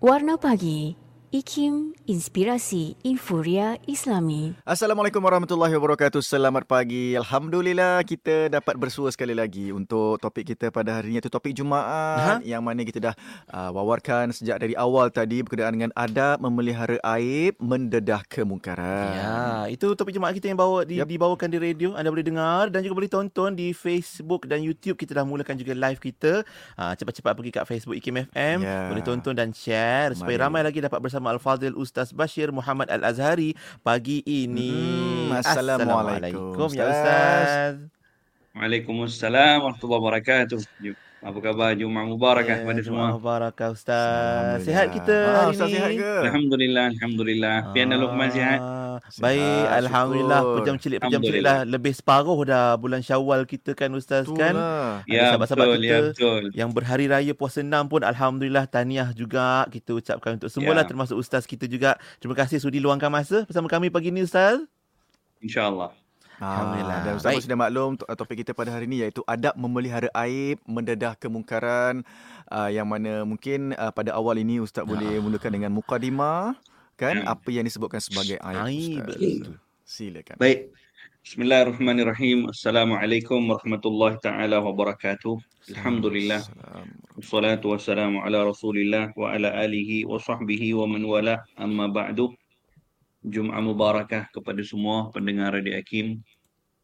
Warna Pagi IKIM Inspirasi Inforia Islami. Assalamualaikum warahmatullahi wabarakatuh. Selamat pagi. Alhamdulillah kita dapat bersua sekali lagi untuk topik kita pada hari ini iaitu topik Jumaat ha? yang mana kita dah uh, wawarkan sejak dari awal tadi berkenaan dengan adab memelihara aib mendedah kemungkaran. Ya, itu topik Jumaat kita yang bawa di, yep. dibawakan di radio. Anda boleh dengar dan juga boleh tonton di Facebook dan YouTube. Kita dah mulakan juga live kita. Uh, cepat-cepat pergi kat Facebook IKIM FM. Yeah. Boleh tonton dan share supaya ramai lagi dapat bersama bersama Al-Fadhil Ustaz Bashir Muhammad Al-Azhari pagi ini. Hmm, Assalamualaikum, Assalamualaikum ya Ustaz. Waalaikumsalam warahmatullahi wabarakatuh. Apa khabar? Jumaat Mubarakah yeah, kepada semua. Jumaat Mubarakah Ustaz. Sihat kita ah, hari Ustaz ini? sihat ke? Alhamdulillah, Alhamdulillah. Ah, Pian dan Luqman sihat? Baik, sihat, Alhamdulillah. Syukur. Pejam celik, pejam celik lah. Lebih separuh dah bulan syawal kita kan Ustaz betul kan? Lah. Ya, sahabat-sahabat betul, kita ya, betul. yang berhari raya puasa enam pun Alhamdulillah tahniah juga kita ucapkan untuk semualah ya. termasuk Ustaz kita juga. Terima kasih sudi luangkan masa bersama kami pagi ini Ustaz. InsyaAllah. Alhamdulillah. Dan Ustaz sudah maklum topik kita pada hari ini iaitu adab memelihara aib, mendedah kemungkaran uh, yang mana mungkin uh, pada awal ini Ustaz boleh mulakan dengan mukadimah kan hmm. apa yang disebutkan sebagai aib. Aib. Silakan. Baik. Bismillahirrahmanirrahim. Assalamualaikum warahmatullahi taala wabarakatuh. Alhamdulillah. Wassalatu wassalamu ala Rasulillah wa ala alihi wa sahbihi wa man wala. Amma ba'du. Jum'ah Mubarakah kepada semua pendengar Radio Hakim.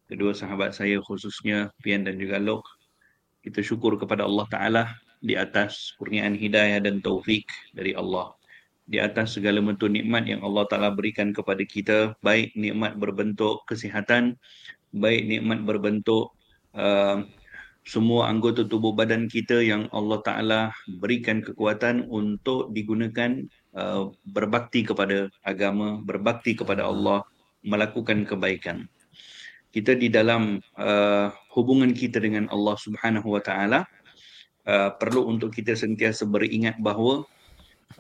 Kedua sahabat saya khususnya Pian dan juga Lok. Kita syukur kepada Allah Ta'ala di atas kurniaan hidayah dan taufik dari Allah. Di atas segala bentuk nikmat yang Allah Ta'ala berikan kepada kita. Baik nikmat berbentuk kesihatan. Baik nikmat berbentuk uh, semua anggota tubuh badan kita yang Allah Ta'ala berikan kekuatan untuk digunakan Uh, berbakti kepada agama, berbakti kepada Allah, melakukan kebaikan. Kita di dalam uh, hubungan kita dengan Allah Subhanahu Wa Taala uh, perlu untuk kita sentiasa beringat bahawa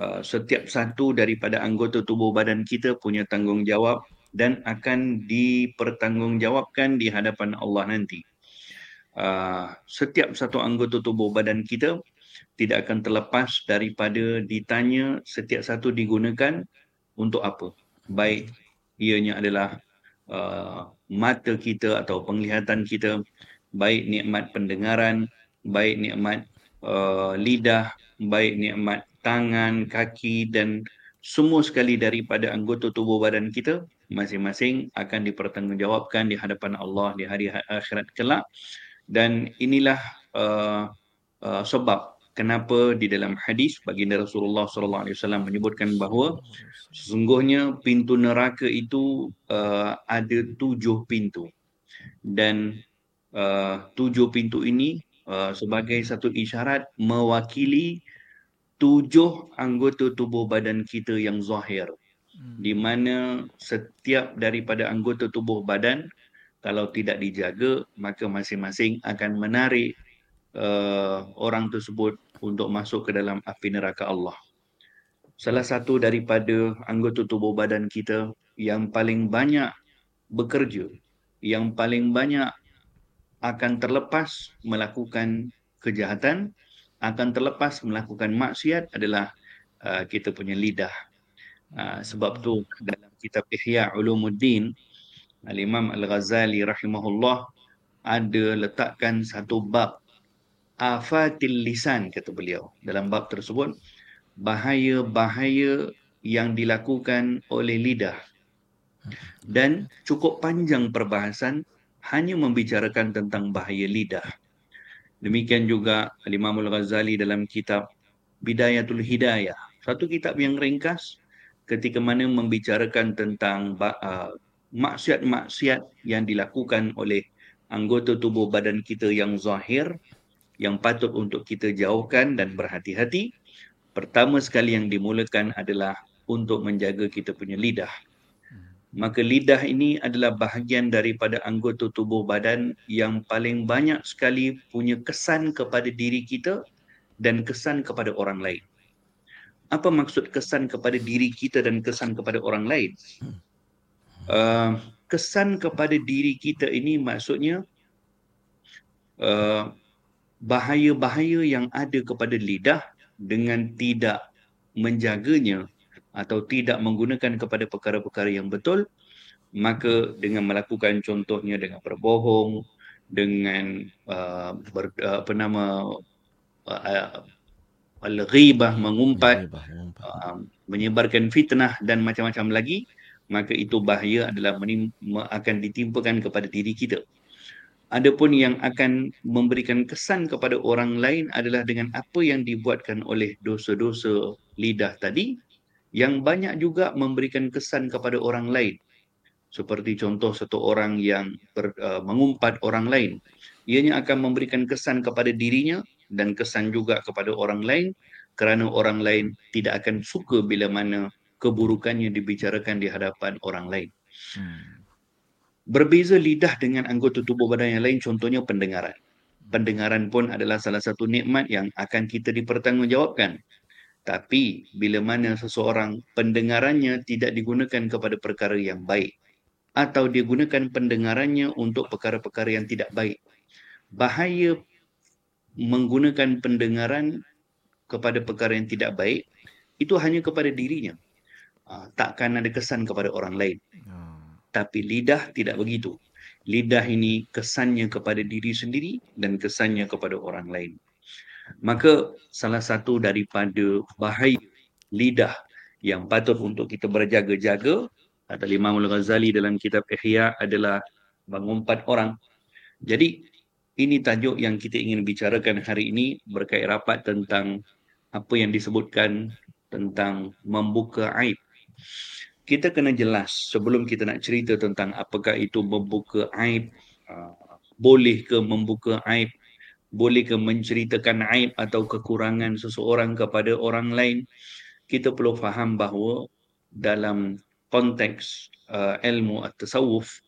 uh, setiap satu daripada anggota tubuh badan kita punya tanggungjawab dan akan dipertanggungjawabkan di hadapan Allah nanti. Uh, setiap satu anggota tubuh badan kita tidak akan terlepas daripada ditanya setiap satu digunakan untuk apa. Baik ianya adalah uh, mata kita atau penglihatan kita, baik nikmat pendengaran, baik nikmat uh, lidah, baik nikmat tangan, kaki dan semua sekali daripada anggota tubuh badan kita masing-masing akan dipertanggungjawabkan di hadapan Allah di hari akhirat kelak dan inilah uh, uh, sebab kenapa di dalam hadis baginda Rasulullah sallallahu alaihi wasallam menyebutkan bahawa sesungguhnya pintu neraka itu uh, ada tujuh pintu dan uh, tujuh pintu ini uh, sebagai satu isyarat mewakili tujuh anggota tubuh badan kita yang zahir hmm. di mana setiap daripada anggota tubuh badan kalau tidak dijaga maka masing-masing akan menarik uh, orang tersebut untuk masuk ke dalam api neraka Allah. Salah satu daripada anggota tubuh badan kita yang paling banyak bekerja, yang paling banyak akan terlepas melakukan kejahatan, akan terlepas melakukan maksiat adalah uh, kita punya lidah. Uh, sebab tu dalam kitab Ihya Ulumuddin, Al-Imam Al-Ghazali rahimahullah ada letakkan satu bab afatil lisan kata beliau dalam bab tersebut bahaya-bahaya yang dilakukan oleh lidah. Dan cukup panjang perbahasan hanya membicarakan tentang bahaya lidah. Demikian juga Imam Al-Ghazali dalam kitab Bidayatul Hidayah. Satu kitab yang ringkas ketika mana membicarakan tentang uh, maksiat-maksiat yang dilakukan oleh anggota tubuh badan kita yang zahir yang patut untuk kita jauhkan dan berhati-hati. Pertama sekali yang dimulakan adalah untuk menjaga kita punya lidah. Maka lidah ini adalah bahagian daripada anggota tubuh badan yang paling banyak sekali punya kesan kepada diri kita dan kesan kepada orang lain. Apa maksud kesan kepada diri kita dan kesan kepada orang lain? Uh, kesan kepada diri kita ini maksudnya uh, bahaya-bahaya yang ada kepada lidah dengan tidak menjaganya atau tidak menggunakan kepada perkara-perkara yang betul, maka dengan melakukan contohnya dengan berbohong, dengan uh, ber, uh, apa nama uh, al-ghibah mengumpat, uh, menyebarkan fitnah dan macam-macam lagi, maka itu bahaya adalah menim- akan ditimpakan kepada diri kita. Adapun yang akan memberikan kesan kepada orang lain adalah dengan apa yang dibuatkan oleh dosa-dosa lidah tadi yang banyak juga memberikan kesan kepada orang lain. Seperti contoh satu orang yang ber, uh, mengumpat orang lain. Ianya akan memberikan kesan kepada dirinya dan kesan juga kepada orang lain kerana orang lain tidak akan suka bila mana keburukannya dibicarakan di hadapan orang lain. Hmm. Berbeza lidah dengan anggota tubuh badan yang lain contohnya pendengaran. Pendengaran pun adalah salah satu nikmat yang akan kita dipertanggungjawabkan. Tapi bila mana seseorang pendengarannya tidak digunakan kepada perkara yang baik atau dia gunakan pendengarannya untuk perkara-perkara yang tidak baik. Bahaya menggunakan pendengaran kepada perkara yang tidak baik itu hanya kepada dirinya. Uh, takkan ada kesan kepada orang lain. Tapi lidah tidak begitu. Lidah ini kesannya kepada diri sendiri dan kesannya kepada orang lain. Maka salah satu daripada bahaya lidah yang patut untuk kita berjaga-jaga kata Imam Al-Ghazali dalam kitab Ihya adalah mengumpat orang. Jadi ini tajuk yang kita ingin bicarakan hari ini berkait rapat tentang apa yang disebutkan tentang membuka aib kita kena jelas sebelum kita nak cerita tentang apakah itu membuka aib uh, boleh ke membuka aib boleh ke menceritakan aib atau kekurangan seseorang kepada orang lain kita perlu faham bahawa dalam konteks uh, ilmu atau tasawuf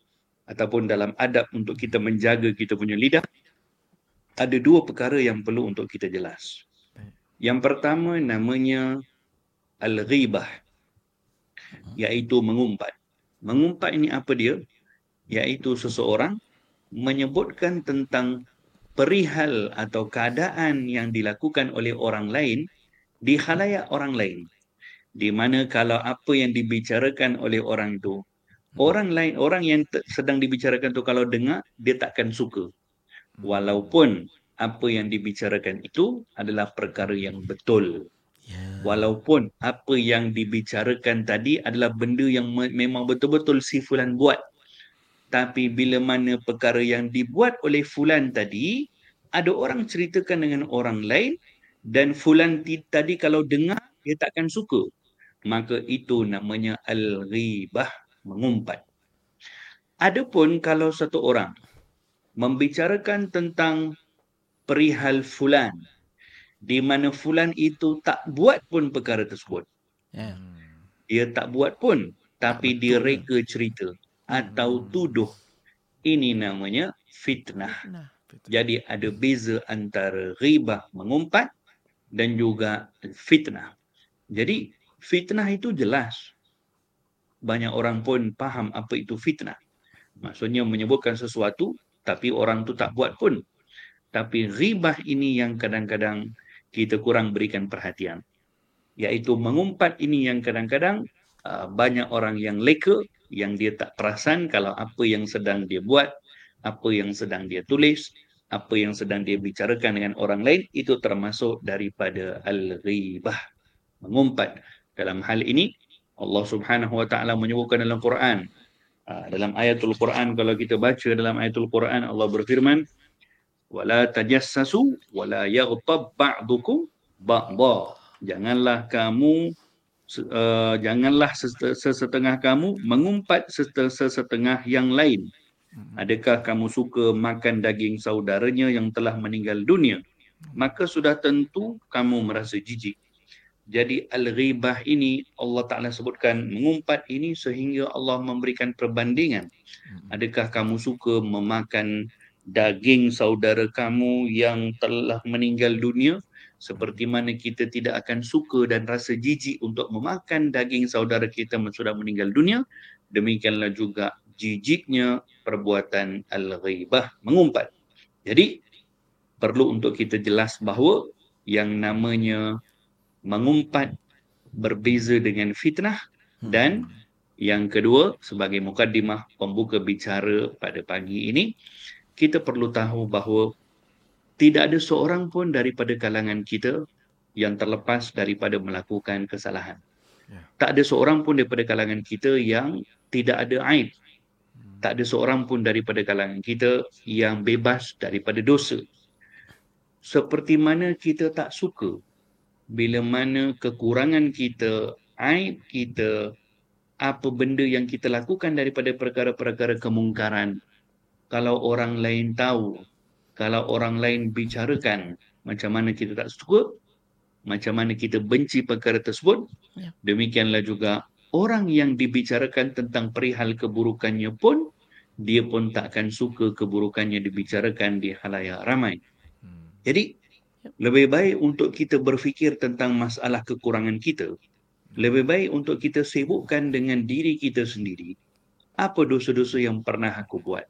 ataupun dalam adab untuk kita menjaga kita punya lidah ada dua perkara yang perlu untuk kita jelas. Yang pertama namanya al-ghibah iaitu mengumpat. Mengumpat ini apa dia? Iaitu seseorang menyebutkan tentang perihal atau keadaan yang dilakukan oleh orang lain di khalayak orang lain. Di mana kalau apa yang dibicarakan oleh orang itu, orang lain, orang yang sedang dibicarakan itu kalau dengar, dia takkan suka. Walaupun apa yang dibicarakan itu adalah perkara yang betul. Yeah. Walaupun apa yang dibicarakan tadi adalah benda yang me- memang betul-betul si fulan buat. Tapi bila mana perkara yang dibuat oleh fulan tadi, ada orang ceritakan dengan orang lain dan fulan t- tadi kalau dengar, dia takkan suka. Maka itu namanya al-ghibah, mengumpat. Adapun kalau satu orang membicarakan tentang perihal fulan, di mana fulan itu tak buat pun perkara tersebut. Yeah. Dia tak buat pun tapi tak dia reka cerita atau hmm. tuduh. Ini namanya fitnah. Jadi ada beza antara ribah mengumpat dan juga fitnah. Jadi fitnah itu jelas. Banyak orang pun faham apa itu fitnah. Maksudnya menyebutkan sesuatu tapi orang tu tak buat pun. Tapi ribah ini yang kadang-kadang kita kurang berikan perhatian. Iaitu mengumpat ini yang kadang-kadang uh, banyak orang yang leka, yang dia tak perasan kalau apa yang sedang dia buat, apa yang sedang dia tulis, apa yang sedang dia bicarakan dengan orang lain, itu termasuk daripada al-ghibah. Mengumpat. Dalam hal ini, Allah subhanahu wa ta'ala menyebutkan dalam Quran. Uh, dalam ayatul Quran, kalau kita baca dalam ayatul Quran, Allah berfirman, wala tajassasu wala yaghtab ba'dukum ba'dha. Janganlah kamu uh, janganlah sesetengah kamu mengumpat sesetengah yang lain. Adakah kamu suka makan daging saudaranya yang telah meninggal dunia? Maka sudah tentu kamu merasa jijik. Jadi al-ghibah ini Allah Taala sebutkan mengumpat ini sehingga Allah memberikan perbandingan. Adakah kamu suka memakan daging saudara kamu yang telah meninggal dunia seperti mana kita tidak akan suka dan rasa jijik untuk memakan daging saudara kita yang sudah meninggal dunia demikianlah juga jijiknya perbuatan al-ghaibah mengumpat jadi perlu untuk kita jelas bahawa yang namanya mengumpat berbeza dengan fitnah Hmm. dan yang kedua sebagai mukaddimah pembuka bicara pada pagi ini kita perlu tahu bahawa tidak ada seorang pun daripada kalangan kita yang terlepas daripada melakukan kesalahan. Ya. Tak ada seorang pun daripada kalangan kita yang tidak ada aib. Tak ada seorang pun daripada kalangan kita yang bebas daripada dosa. Seperti mana kita tak suka bila mana kekurangan kita, aib kita, apa benda yang kita lakukan daripada perkara-perkara kemungkaran. Kalau orang lain tahu, kalau orang lain bicarakan, macam mana kita tak suka, macam mana kita benci perkara tersebut, Ya. demikianlah juga orang yang dibicarakan tentang perihal keburukannya pun, dia pun takkan suka keburukannya dibicarakan di halayak ramai. Hmm. Jadi lebih baik untuk kita berfikir tentang masalah kekurangan kita. Lebih baik untuk kita sibukkan dengan diri kita sendiri. Apa dosa-dosa yang pernah aku buat?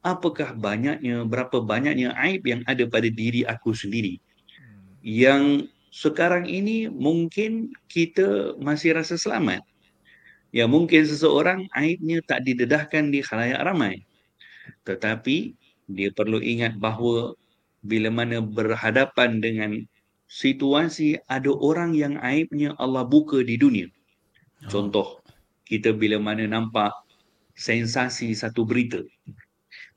Apakah banyaknya, berapa banyaknya aib yang ada pada diri aku sendiri? Yang sekarang ini mungkin kita masih rasa selamat. Ya mungkin seseorang aibnya tak didedahkan di khalayak ramai. Tetapi dia perlu ingat bahawa bila mana berhadapan dengan situasi ada orang yang aibnya Allah buka di dunia. Contoh, kita bila mana nampak sensasi satu berita,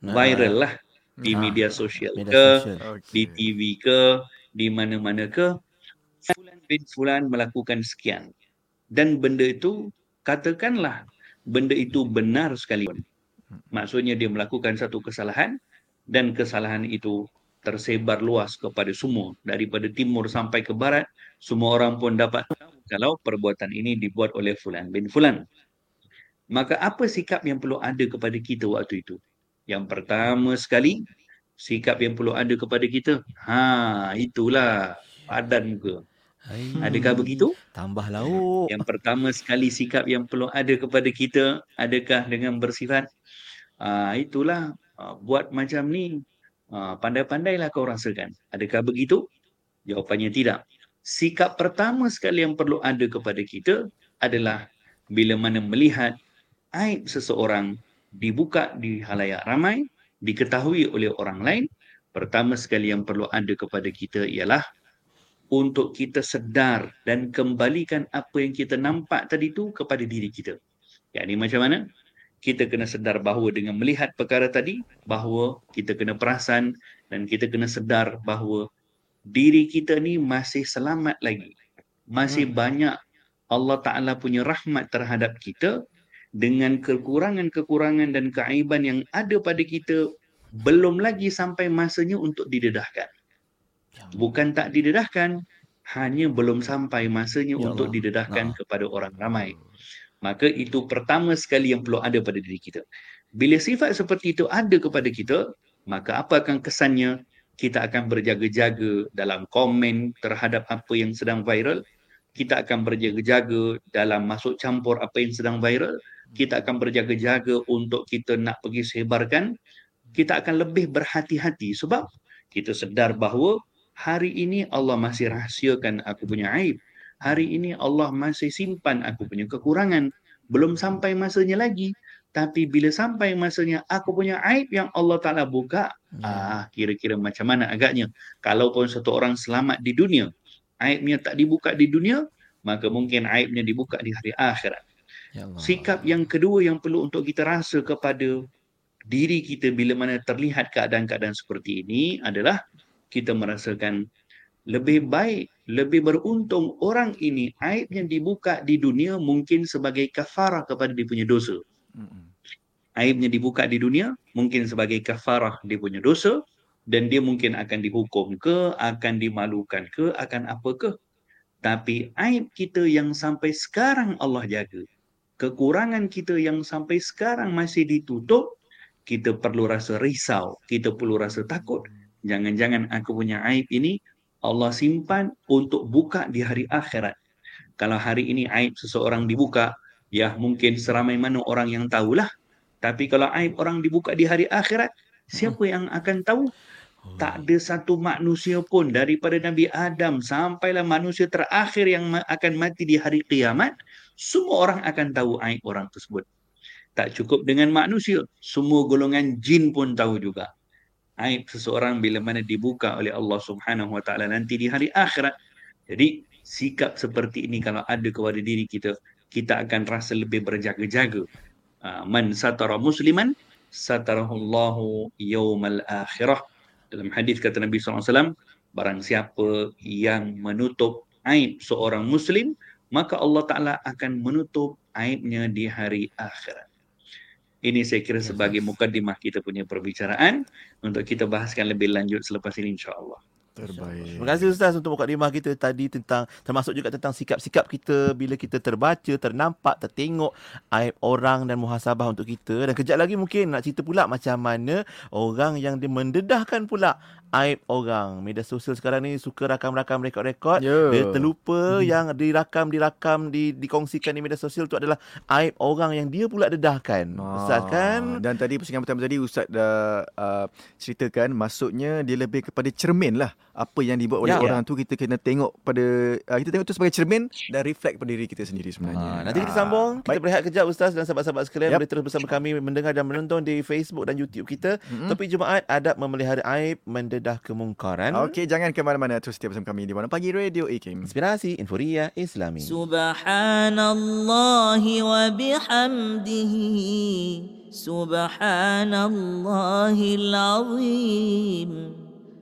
viral lah di Ah, media sosial media ke, sosial. di. TV ke, di mana-mana ke, Fulan bin Fulan melakukan sekian. Dan benda itu, katakanlah benda itu benar sekali. Maksudnya dia melakukan satu kesalahan dan kesalahan itu tersebar luas kepada semua. Daripada timur sampai ke barat, semua orang pun dapat tahu kalau perbuatan ini dibuat oleh Fulan bin Fulan. Maka apa sikap yang perlu ada kepada kita waktu itu? Yang pertama sekali, sikap yang perlu ada kepada kita, ha itulah padan muka. Hai. Adakah begitu? Tambah lauk. Yang pertama sekali sikap yang perlu ada kepada kita, adakah dengan bersifat, ah itulah ah, buat macam ni, ah, pandai-pandailah kau rasakan. Adakah begitu? Jawapannya tidak. Sikap pertama sekali yang perlu ada kepada kita adalah bila mana melihat aib seseorang dibuka di halayak ramai, diketahui oleh orang lain, pertama sekali yang perlu ada kepada kita ialah untuk kita sedar dan kembalikan apa yang kita nampak tadi tu kepada diri kita. Yang ini macam mana? Kita kena sedar bahawa dengan melihat perkara tadi, bahawa kita kena perasan dan kita kena sedar bahawa diri kita ni masih selamat lagi. Masih Hmm. banyak Allah Ta'ala punya rahmat terhadap kita dengan kekurangan-kekurangan dan keaiban yang ada pada kita belum lagi sampai masanya untuk didedahkan. Bukan tak didedahkan, hanya belum sampai masanya Ya untuk didedahkan Ah. kepada orang ramai. Maka itu pertama sekali yang perlu ada pada diri kita. Bila sifat seperti itu ada kepada kita, maka apa akan kesannya? Kita akan berjaga-jaga dalam komen terhadap apa yang sedang viral. Kita akan berjaga-jaga dalam masuk campur apa yang sedang viral. Kita akan berjaga-jaga untuk kita nak pergi sebarkan. Kita akan lebih berhati-hati sebab kita sedar bahawa hari ini Allah masih rahsiakan aku punya aib. Hari ini Allah masih simpan aku punya kekurangan. Belum sampai masanya lagi. Tapi bila sampai masanya aku punya aib yang Allah Ta'ala buka, ah kira-kira macam mana agaknya. Kalaupun satu orang selamat di dunia, aibnya tak dibuka di dunia, maka mungkin aibnya dibuka di hari akhirat. Ya Allah. Sikap yang kedua yang perlu untuk kita rasa kepada diri kita bila mana terlihat keadaan-keadaan seperti ini adalah kita merasakan lebih baik, lebih beruntung orang ini aib yang dibuka di dunia mungkin sebagai kafarah kepada dia punya dosa. Aibnya dibuka di dunia mungkin sebagai kafarah dia punya dosa dan dia mungkin akan dihukum ke, akan dimalukan ke, akan apa ke. Tapi aib kita yang sampai sekarang Allah jaga, kekurangan kita yang sampai sekarang masih ditutup, kita perlu rasa risau, kita perlu rasa takut. Jangan-jangan aku punya aib ini Allah simpan untuk buka di hari akhirat. Kalau hari ini aib seseorang dibuka, ya mungkin seramai mana orang yang tahulah. Tapi kalau aib orang dibuka di hari akhirat, siapa yang akan tahu? Tak ada satu manusia pun daripada Nabi Adam sampailah manusia terakhir yang akan mati di hari kiamat, semua orang akan tahu aib orang tersebut. Tak cukup dengan manusia, semua golongan jin pun tahu juga. Aib seseorang bila mana dibuka oleh Allah Subhanahu Wa Taala nanti di hari akhirat. Jadi sikap seperti ini kalau ada kepada diri kita, kita akan rasa lebih berjaga-jaga. Ah, man satara musliman satarahullahu yawmal akhirah dalam hadis kata Nabi SAW, barang siapa yang menutup aib seorang Muslim, maka Allah Ta'ala akan menutup aibnya di hari akhirat. Ini saya kira sebagai mukadimah kita punya perbicaraan untuk kita bahaskan lebih lanjut selepas ini insyaAllah. Terbaik. Terima kasih Ustaz untuk mukadimah kita tadi tentang termasuk juga tentang sikap-sikap kita bila kita terbaca, ternampak, tertengok aib orang dan muhasabah untuk kita. Dan kejap lagi mungkin nak cerita pula macam mana orang yang dia mendedahkan pula aib orang. Media sosial sekarang ni suka rakam-rakam rekod-rekod. Yeah. Dia terlupa hmm. yang dirakam-dirakam, di, dikongsikan di media sosial tu adalah aib orang yang dia pula dedahkan. Ah. Ustaz kan? Dan tadi pusingan pertama tadi Ustaz dah uh, ceritakan maksudnya dia lebih kepada cermin lah. Apa yang dibuat oleh yeah. orang tu kita kena tengok pada uh, kita tengok tu sebagai cermin dan reflect pada diri kita sendiri sebenarnya. Ah. Nanti kita sambung. Kita berehat kejap Ustaz dan sahabat-sahabat sekalian yep. boleh terus bersama kami mendengar dan menonton di Facebook dan YouTube kita. Mm-hmm. Topik Jumaat adab memelihara aib mendedah dedah kemungkaran. Okey, jangan ke mana-mana. Terus setia bersama kami di Warna Pagi Radio IKIM. Inspirasi Inforia Islami. Subhanallah wa bihamdihi. Subhanallahil azim.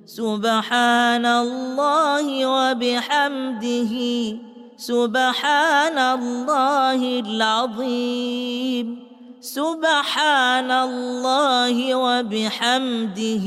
Subhanallah wa bihamdihi. Subhanallahil azim. سبحان الله وبحمده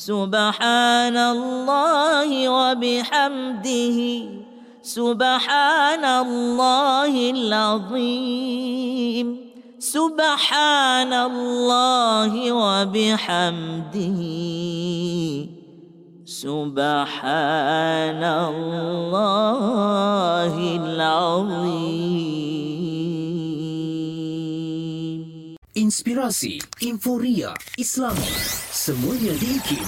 سبحان الله وبحمده. سبحان الله العظيم. سبحان الله وبحمده. سبحان الله العظيم. Inspirasi Inforia Islami semuanya diikim.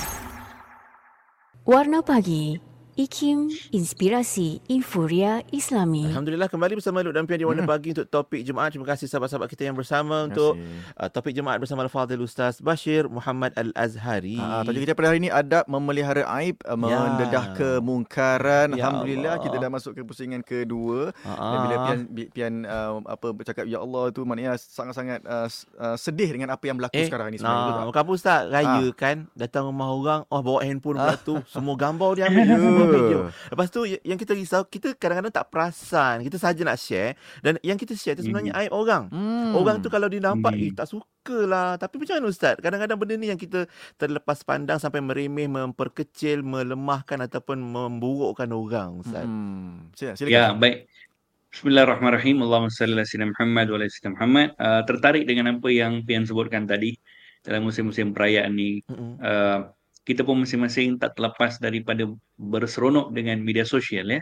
Warna Pagi IKIM Inspirasi Inforia Islami. Alhamdulillah kembali bersama Luk dan Pian di Warna hmm. Pagi untuk topik Jumaat. Terima kasih sahabat-sahabat kita yang bersama untuk uh, topik Jumaat bersama Al-Fadhil Ustaz Bashir Muhammad Al-Azhari. Uh, tajuk kita pada hari ini adab memelihara aib, uh, ya. mendedah kemungkaran. Ya Alhamdulillah Allah. kita dah masuk ke pusingan kedua. Uh-huh. Dan bila Pian, Pian uh, apa bercakap Ya Allah tu maknanya sangat-sangat uh, uh, sedih dengan apa yang berlaku eh, sekarang ini. Nah, Maka apa Ustaz raya uh. kan datang rumah orang, oh bawa handphone pula tu. Semua gambar dia ambil. video. Lepas tu yang kita risau, kita kadang-kadang tak perasan. Kita saja nak share dan yang kita share tu sebenarnya mm. aib orang. Mm. Orang tu kalau dia nampak, mm. eh tak suka lah. Tapi macam mana Ustaz? Kadang-kadang benda ni yang kita terlepas pandang sampai meremeh, memperkecil, melemahkan ataupun memburukkan orang Ustaz. Mm. Silakan. Ya, baik. Bismillahirrahmanirrahim. Allahumma salli ala sayyidina Muhammad wa ala sayyidina Muhammad. Uh, tertarik dengan apa yang Pian sebutkan tadi dalam musim-musim perayaan ni. Mm-hmm. Uh, kita pun masing-masing tak terlepas daripada berseronok dengan media sosial ya.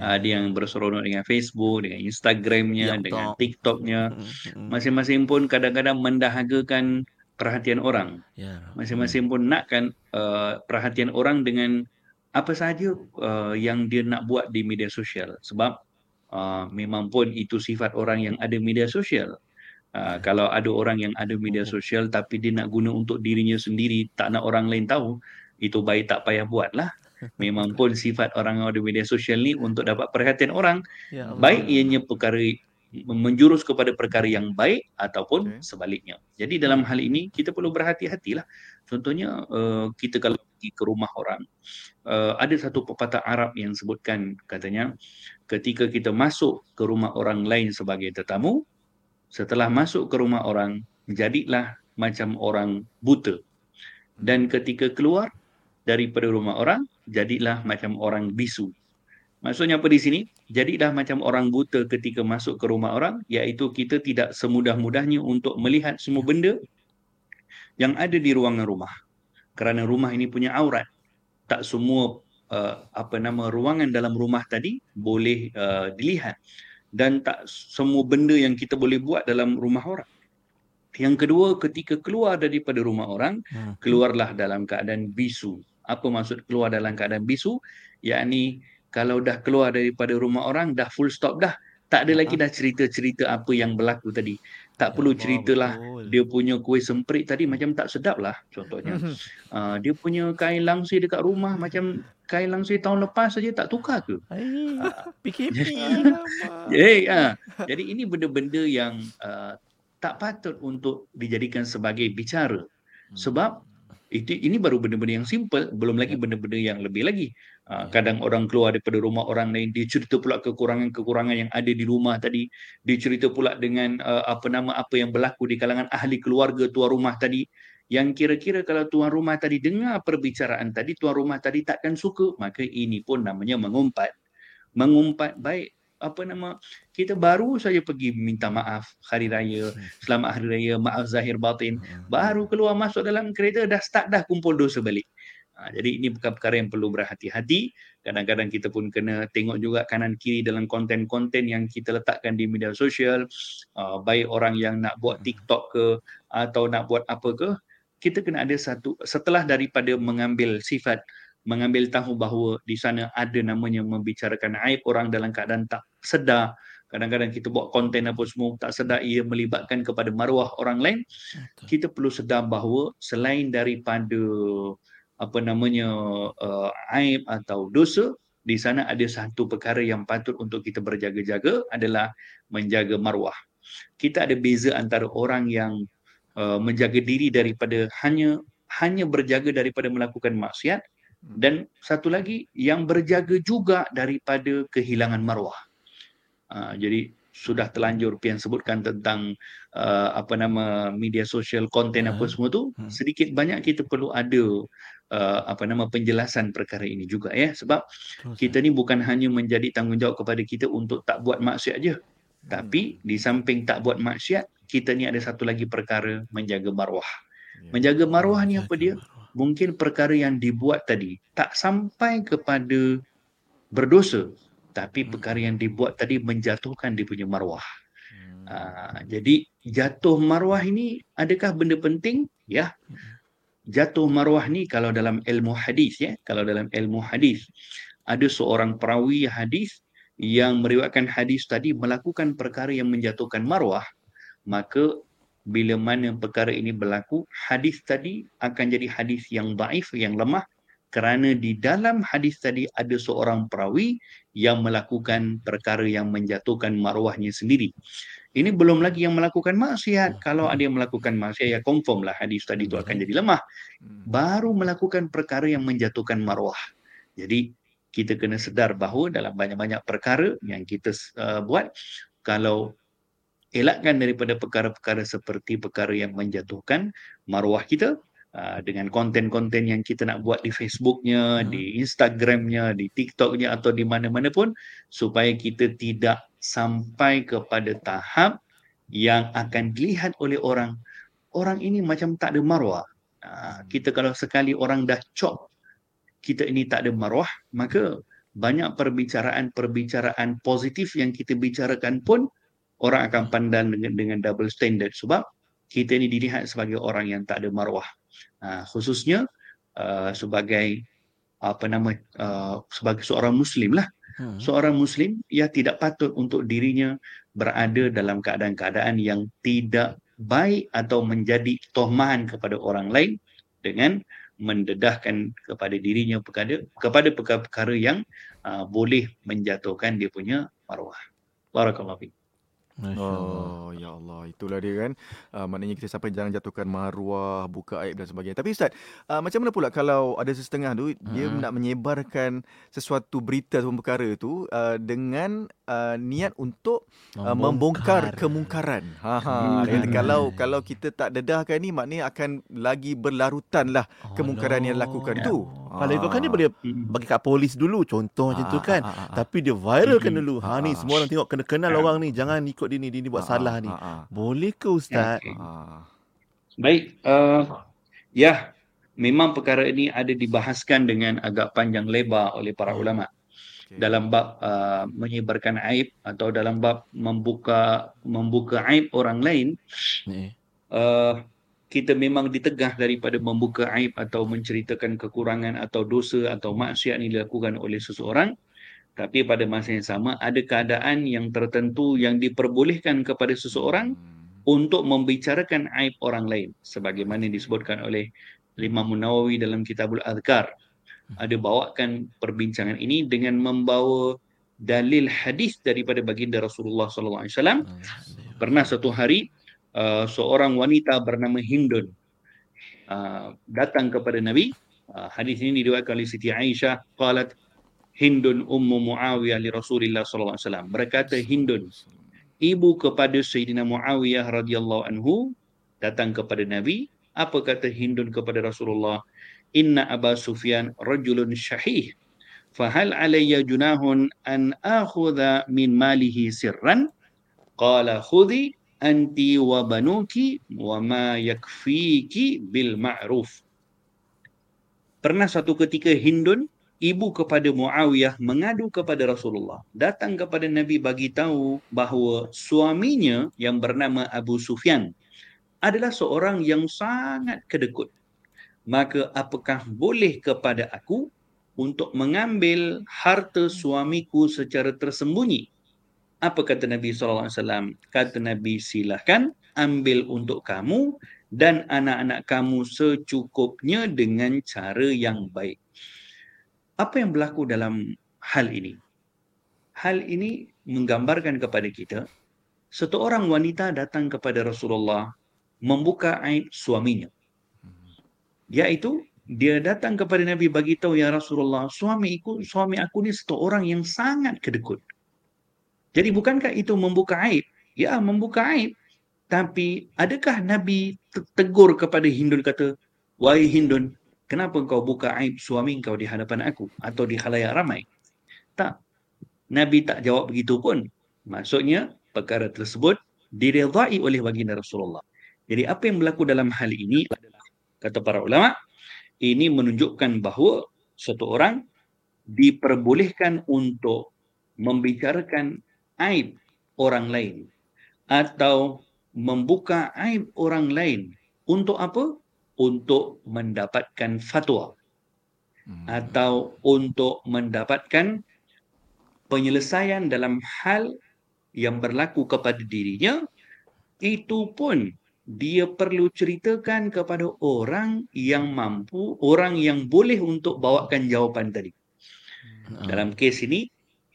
uh, dia yang berseronok dengan Facebook, dengan Instagramnya, Ya, dengan. TikToknya. Mm-mm. Masing-masing pun kadang-kadang mendahagakan perhatian orang. Ya. Masing-masing pun nakkan uh, perhatian orang dengan apa sahaja uh, yang dia nak buat di media sosial. Sebab uh, memang pun itu sifat orang yang ada media sosial. Uh, kalau ada orang yang ada media sosial tapi dia nak guna untuk dirinya sendiri, tak nak orang lain tahu, itu baik tak payah buat lah. Memang pun sifat orang yang ada media sosial ni untuk dapat perhatian orang, Ya Allah. baik ianya perkara menjurus kepada perkara yang baik ataupun Okey. sebaliknya. Jadi dalam hal ini kita perlu berhati-hatilah. Contohnya uh, kita kalau pergi ke rumah orang, uh, ada satu pepatah Arab yang sebutkan katanya ketika kita masuk ke rumah orang lain sebagai tetamu, setelah masuk ke rumah orang jadilah macam orang buta. Dan ketika keluar daripada rumah orang jadilah macam orang bisu. Maksudnya apa di sini? Jadilah macam orang buta ketika masuk ke rumah orang, iaitu kita tidak semudah-mudahnya untuk melihat semua benda yang ada di ruangan rumah. Kerana rumah ini punya aurat. Tak semua uh, apa nama ruangan dalam rumah tadi boleh uh, dilihat dan tak semua benda yang kita boleh buat dalam rumah orang. Yang kedua, ketika keluar daripada rumah orang, Hmm. keluarlah dalam keadaan bisu. Apa maksud keluar dalam keadaan bisu? Yakni kalau dah keluar daripada rumah orang dah full stop dah. Tak ada lagi dah cerita-cerita apa yang berlaku tadi. Tak perlu Allah, ceritalah betul. dia punya kuih semprit tadi macam tak sedap lah contohnya. Uh, dia punya kain langsir dekat rumah macam kain langsir tahun lepas saja tak tukar ke? PKP. Eh, ah. Jadi ini benda-benda yang uh, tak patut untuk dijadikan sebagai bicara. Sebab itu ini baru benda-benda yang simple, belum lagi benda-benda yang lebih lagi. Uh, kadang orang keluar daripada rumah orang lain, dia cerita pula kekurangan-kekurangan yang ada di rumah tadi. Dia cerita pula dengan uh, apa nama apa yang berlaku di kalangan ahli keluarga tuan rumah tadi. Yang kira-kira kalau tuan rumah tadi dengar perbicaraan tadi, tuan rumah tadi takkan suka, maka ini pun namanya mengumpat. Mengumpat baik apa nama kita baru saja pergi minta maaf hari raya selamat hari raya maaf zahir batin baru keluar masuk dalam kereta dah start dah kumpul dosa balik ha, jadi ini perkara yang perlu berhati-hati. Kadang-kadang kita pun kena tengok juga kanan kiri dalam konten-konten yang kita letakkan di media sosial. Uh, baik orang yang nak buat TikTok ke atau nak buat apa ke kita kena ada satu setelah daripada mengambil sifat mengambil tahu bahawa di sana ada namanya membicarakan aib orang dalam keadaan tak sedar. Kadang-kadang kita buat konten apa semua tak sedar ia melibatkan kepada maruah orang lain. Kita perlu sedar bahawa selain daripada apa namanya uh, aib atau dosa di sana ada satu perkara yang patut untuk kita berjaga-jaga adalah menjaga maruah kita ada beza antara orang yang uh, menjaga diri daripada hanya hanya berjaga daripada melakukan maksiat dan satu lagi yang berjaga juga daripada kehilangan maruah. Uh, jadi sudah terlanjur pian sebutkan tentang uh, apa nama media sosial konten apa semua tu Hmm. sedikit banyak kita perlu ada uh, apa nama penjelasan perkara ini juga ya sebab kita ni bukan hanya menjadi tanggungjawab kepada kita untuk tak buat maksiat je tapi di samping tak buat maksiat kita ni ada satu lagi perkara menjaga maruah. Menjaga maruah ni apa dia? mungkin perkara yang dibuat tadi tak sampai kepada berdosa tapi perkara yang dibuat tadi menjatuhkan dia punya maruah. Uh, jadi jatuh maruah ini adakah benda penting? Ya. Jatuh maruah ni kalau dalam ilmu hadis ya, kalau dalam ilmu hadis ada seorang perawi hadis yang meriwayatkan hadis tadi melakukan perkara yang menjatuhkan maruah, maka bila mana perkara ini berlaku, hadis tadi akan jadi hadis yang daif, yang lemah kerana di dalam hadis tadi ada seorang perawi yang melakukan perkara yang menjatuhkan maruahnya sendiri. Ini belum lagi yang melakukan maksiat. Kalau ada yang melakukan maksiat, ya confirm lah hadis tadi itu akan jadi lemah. Baru melakukan perkara yang menjatuhkan maruah. Jadi kita kena sedar bahawa dalam banyak-banyak perkara yang kita uh, buat, kalau elakkan daripada perkara-perkara seperti perkara yang menjatuhkan maruah kita, Uh, dengan konten-konten yang kita nak buat di Facebooknya, hmm. di Instagramnya, di TikToknya atau di mana-mana pun supaya kita tidak sampai kepada tahap yang akan dilihat oleh orang orang ini macam tak ada maruah. Uh, kita kalau sekali orang dah cop kita ini tak ada maruah, maka banyak perbicaraan-perbicaraan positif yang kita bicarakan pun orang akan pandang dengan dengan double standard sebab kita ini dilihat sebagai orang yang tak ada maruah. Uh, khususnya uh, sebagai apa nama uh, sebagai seorang muslim lah. Hmm. Seorang muslim ia tidak patut untuk dirinya berada dalam keadaan-keadaan yang tidak baik atau menjadi tohmahan kepada orang lain dengan mendedahkan kepada dirinya perkara kepada perkara-perkara yang uh, boleh menjatuhkan dia punya maruah. Barakallahu fiik. Oh, ya Allah. Itulah dia kan. Uh, maknanya kita sampai jangan jatuhkan maruah, buka aib dan sebagainya. Tapi Ustaz, uh, macam mana pula kalau ada sesetengah tu, hmm. dia nak menyebarkan sesuatu berita atau perkara tu uh, dengan uh, niat untuk uh, membongkar kemungkaran. Ha ha. Hmm. Kalau kalau kita tak dedahkan ni, maknanya akan lagi berlarutan lah oh, kemungkaran no. yang lakukan ya. tu. Kalau ikut kan dia boleh bagi kat polis dulu contoh macam tu kan. Tapi dia viralkan dulu. Ha ni semua orang tengok kena kenal orang ni jangan ikut dia ni dia ni buat salah ni. Boleh ke ustaz? Baik uh, ya memang perkara ini ada dibahaskan dengan agak panjang lebar oleh para ulama. Dalam bab uh, menyebarkan aib atau dalam bab membuka membuka aib orang lain. Uh, kita memang ditegah daripada membuka aib atau menceritakan kekurangan atau dosa atau maksiat yang dilakukan oleh seseorang tapi pada masa yang sama ada keadaan yang tertentu yang diperbolehkan kepada seseorang untuk membicarakan aib orang lain sebagaimana disebutkan oleh Imam Nawawi dalam Kitabul Adhkar ada bawakan perbincangan ini dengan membawa dalil hadis daripada baginda Rasulullah sallallahu alaihi wasallam pernah satu hari Uh, seorang wanita bernama Hindun uh, datang kepada Nabi. Uh, hadis ini diriwayatkan oleh Siti Aisyah. Qalat Hindun ummu Muawiyah li Rasulillah sallallahu alaihi wasallam. Berkata Hindun, ibu kepada Sayyidina Muawiyah radhiyallahu anhu datang kepada Nabi. Apa kata Hindun kepada Rasulullah? Inna Aba Sufyan rajulun syahih. Fahal alayya junahun an akhudha min malihi sirran? Qala khudhi anti wa banuki wa ma yakfiki bil ma'ruf. Pernah satu ketika Hindun, ibu kepada Muawiyah mengadu kepada Rasulullah. Datang kepada Nabi bagi tahu bahawa suaminya yang bernama Abu Sufyan adalah seorang yang sangat kedekut. Maka apakah boleh kepada aku untuk mengambil harta suamiku secara tersembunyi apa kata Nabi SAW? Kata Nabi, silahkan ambil untuk kamu dan anak-anak kamu secukupnya dengan cara yang baik. Apa yang berlaku dalam hal ini? Hal ini menggambarkan kepada kita, seorang wanita datang kepada Rasulullah membuka aib suaminya. Iaitu, dia datang kepada Nabi bagi tahu ya Rasulullah, suami aku, suami aku ni seorang yang sangat kedekut. Jadi bukankah itu membuka aib? Ya, membuka aib. Tapi adakah Nabi tegur kepada Hindun kata, Wahai Hindun, kenapa kau buka aib suami kau di hadapan aku atau di khalayak ramai? Tak. Nabi tak jawab begitu pun. Maksudnya, perkara tersebut diredai oleh baginda Rasulullah. Jadi apa yang berlaku dalam hal ini adalah, kata para ulama, ini menunjukkan bahawa satu orang diperbolehkan untuk membicarakan aib orang lain atau membuka aib orang lain untuk apa? Untuk mendapatkan fatwa hmm. atau untuk mendapatkan penyelesaian dalam hal yang berlaku kepada dirinya itu pun dia perlu ceritakan kepada orang yang mampu, orang yang boleh untuk bawakan jawapan tadi. Hmm. Dalam kes ini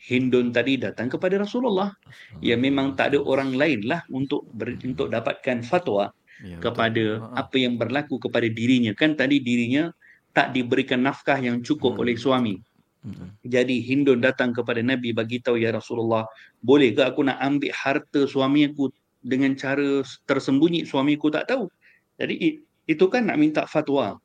Hindun tadi datang kepada Rasulullah. Ya memang tak ada orang lain lah untuk ber, untuk dapatkan fatwa ya, kepada betul. apa yang berlaku kepada dirinya. Kan tadi dirinya tak diberikan nafkah yang cukup hmm. oleh suami. Hmm. Jadi Hindun datang kepada Nabi bagi tahu ya Rasulullah, boleh ke aku nak ambil harta suami aku dengan cara tersembunyi suami aku tak tahu. Jadi itu kan nak minta fatwa.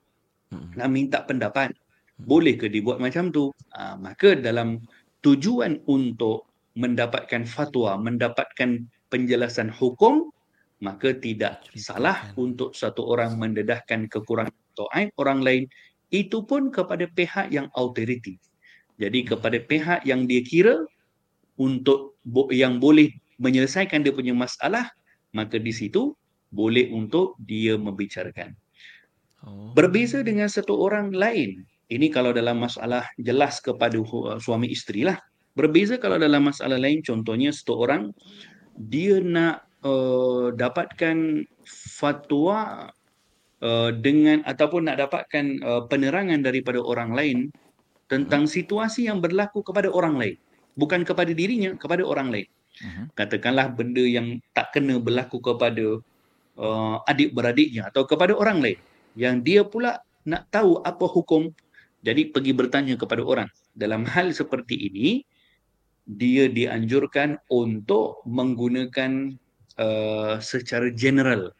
Hmm. Nak minta pendapat. Hmm. Boleh ke dibuat macam tu? Ha, maka dalam tujuan untuk mendapatkan fatwa, mendapatkan penjelasan hukum, maka tidak salah untuk satu orang mendedahkan kekurangan atau aib orang lain, itu pun kepada pihak yang autoriti. Jadi kepada pihak yang dia kira untuk yang boleh menyelesaikan dia punya masalah, maka di situ boleh untuk dia membicarakan. Oh. Berbeza dengan satu orang lain. Ini kalau dalam masalah jelas kepada suami isteri lah. Berbeza kalau dalam masalah lain, contohnya satu orang dia nak uh, dapatkan fatwa uh, dengan ataupun nak dapatkan uh, penerangan daripada orang lain tentang situasi yang berlaku kepada orang lain. Bukan kepada dirinya, kepada orang lain. Uh-huh. Katakanlah benda yang tak kena berlaku kepada uh, adik-beradiknya atau kepada orang lain. Yang dia pula nak tahu apa hukum, jadi pergi bertanya kepada orang. Dalam hal seperti ini, dia dianjurkan untuk menggunakan uh, secara general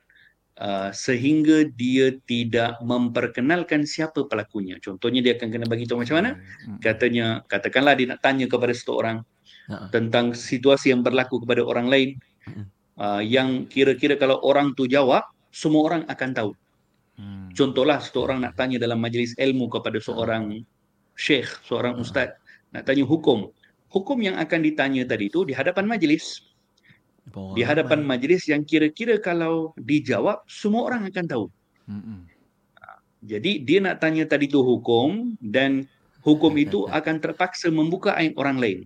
uh, sehingga dia tidak memperkenalkan siapa pelakunya. Contohnya dia akan kena bagi tahu macam mana? Hmm. Katanya katakanlah dia nak tanya kepada satu orang uh tentang situasi yang berlaku kepada orang lain uh, yang kira-kira kalau orang tu jawab semua orang akan tahu. Hmm. Contohlah satu orang nak tanya dalam majlis ilmu kepada seorang syekh, seorang ustaz nak tanya hukum hukum yang akan ditanya tadi itu di hadapan majlis. Di hadapan majlis yang kira-kira kalau dijawab, semua orang akan tahu. Mm-mm. Jadi dia nak tanya tadi itu hukum dan hukum itu akan terpaksa membuka aib orang lain.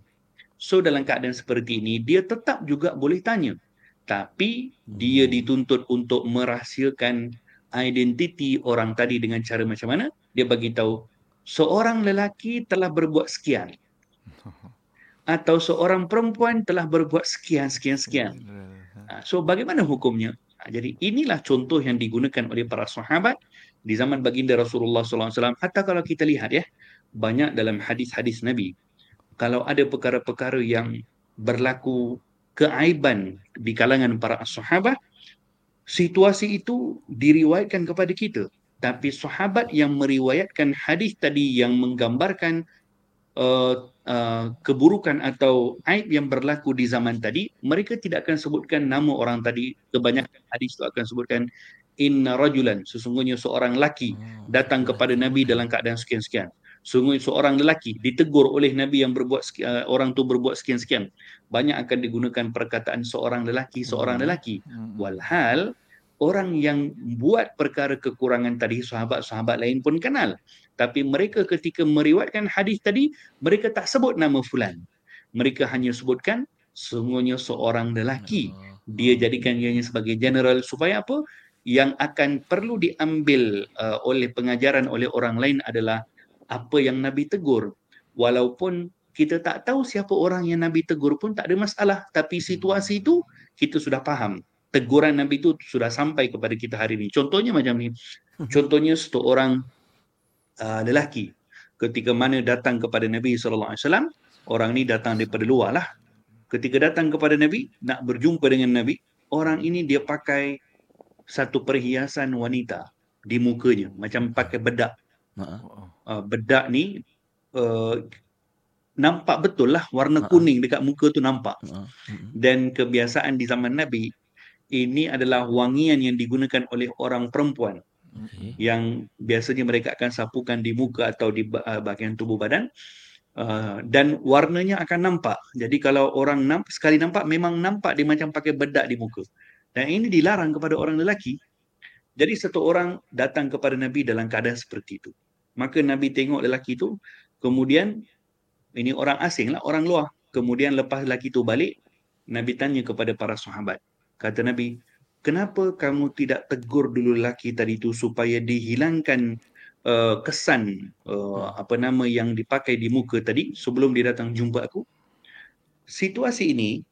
So dalam keadaan seperti ini, dia tetap juga boleh tanya. Tapi dia hmm. dituntut untuk merahsiakan identiti orang tadi dengan cara macam mana? Dia bagi tahu seorang lelaki telah berbuat sekian. atau seorang perempuan telah berbuat sekian sekian sekian. Ha, so bagaimana hukumnya? Ha, jadi inilah contoh yang digunakan oleh para sahabat di zaman baginda Rasulullah SAW. Hatta kalau kita lihat ya, banyak dalam hadis-hadis Nabi kalau ada perkara-perkara yang berlaku keaiban di kalangan para sahabat, situasi itu diriwayatkan kepada kita. Tapi sahabat yang meriwayatkan hadis tadi yang menggambarkan uh, Uh, keburukan atau aib yang berlaku di zaman tadi, mereka tidak akan sebutkan nama orang tadi. Kebanyakan hadis itu akan sebutkan inna rajulan, sesungguhnya seorang lelaki oh, datang kepada Nabi dalam keadaan sekian-sekian. Sungguh seorang lelaki ditegur oleh Nabi yang berbuat uh, orang tu berbuat sekian-sekian. Banyak akan digunakan perkataan seorang lelaki, seorang hmm. lelaki. Hmm. Walhal orang yang buat perkara kekurangan tadi sahabat-sahabat lain pun kenal tapi mereka ketika meriwayatkan hadis tadi mereka tak sebut nama fulan. Mereka hanya sebutkan sungguhnya seorang lelaki. Dia jadikan ianya sebagai general supaya apa? Yang akan perlu diambil uh, oleh pengajaran oleh orang lain adalah apa yang nabi tegur. Walaupun kita tak tahu siapa orang yang nabi tegur pun tak ada masalah. Tapi situasi itu kita sudah faham. Teguran nabi itu sudah sampai kepada kita hari ini. Contohnya macam ni. Contohnya satu orang uh, lelaki. Ketika mana datang kepada Nabi sallallahu alaihi wasallam orang ni datang daripada luar lah. Ketika datang kepada Nabi nak berjumpa dengan Nabi orang ini dia pakai satu perhiasan wanita di mukanya. Macam pakai bedak. Uh, bedak ni uh, nampak betul lah. Warna kuning dekat muka tu nampak. Dan kebiasaan di zaman Nabi ini adalah wangian yang digunakan oleh orang perempuan okay. yang biasanya mereka akan sapukan di muka atau di uh, bahagian tubuh badan uh, dan warnanya akan nampak. Jadi kalau orang nampak, sekali nampak memang nampak dia macam pakai bedak di muka. Dan ini dilarang kepada orang lelaki. Jadi satu orang datang kepada Nabi dalam keadaan seperti itu. Maka Nabi tengok lelaki itu, kemudian ini orang asing lah, orang luar. Kemudian lepas lelaki itu balik, Nabi tanya kepada para sahabat. Kata Nabi, kenapa kamu tidak tegur dulu lelaki tadi itu supaya dihilangkan uh, kesan uh, apa nama yang dipakai di muka tadi sebelum dia datang jumpa aku? Situasi ini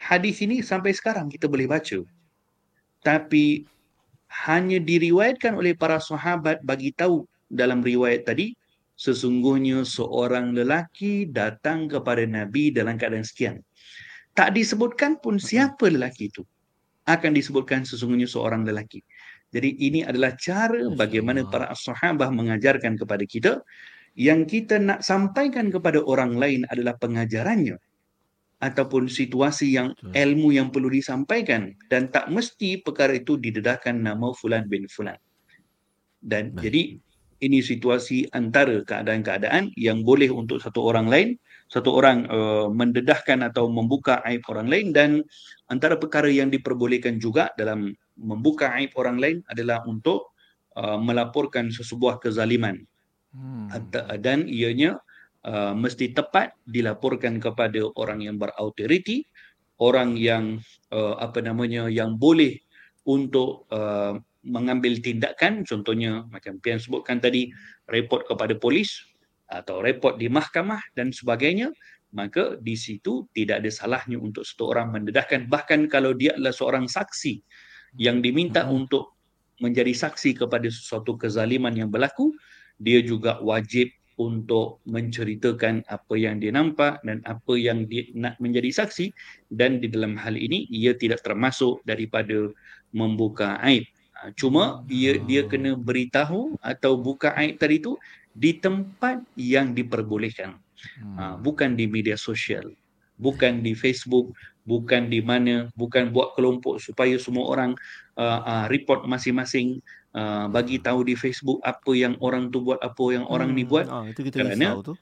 hadis ini sampai sekarang kita boleh baca. Tapi hanya diriwayatkan oleh para sahabat bagi tahu dalam riwayat tadi sesungguhnya seorang lelaki datang kepada nabi dalam keadaan sekian. Tak disebutkan pun siapa lelaki itu akan disebutkan sesungguhnya seorang lelaki. Jadi ini adalah cara bagaimana para sahabat mengajarkan kepada kita yang kita nak sampaikan kepada orang lain adalah pengajarannya ataupun situasi yang ilmu yang perlu disampaikan dan tak mesti perkara itu didedahkan nama fulan bin fulan. Dan Baik. jadi ini situasi antara keadaan-keadaan yang boleh untuk satu orang lain satu orang uh, mendedahkan atau membuka aib orang lain dan antara perkara yang diperbolehkan juga dalam membuka aib orang lain adalah untuk uh, melaporkan sesebuah kezaliman hmm. dan ianya uh, mesti tepat dilaporkan kepada orang yang berautoriti orang yang uh, apa namanya yang boleh untuk uh, mengambil tindakan contohnya macam Pian sebutkan tadi report kepada polis atau report di mahkamah dan sebagainya maka di situ tidak ada salahnya untuk satu orang mendedahkan. Bahkan kalau dia adalah seorang saksi yang diminta hmm. untuk menjadi saksi kepada sesuatu kezaliman yang berlaku dia juga wajib untuk menceritakan apa yang dia nampak dan apa yang dia nak menjadi saksi. Dan di dalam hal ini ia tidak termasuk daripada membuka aib. Ha, cuma dia dia kena beritahu atau buka aib tadi tu di tempat yang diperbolehkan. Hmm. Uh, bukan di media sosial, bukan di Facebook, bukan di mana, bukan buat kelompok supaya semua orang uh, uh, report masing-masing uh, bagi tahu di Facebook apa yang orang tu buat, apa yang orang hmm. ni buat. Ah, itu kita Kerana tu.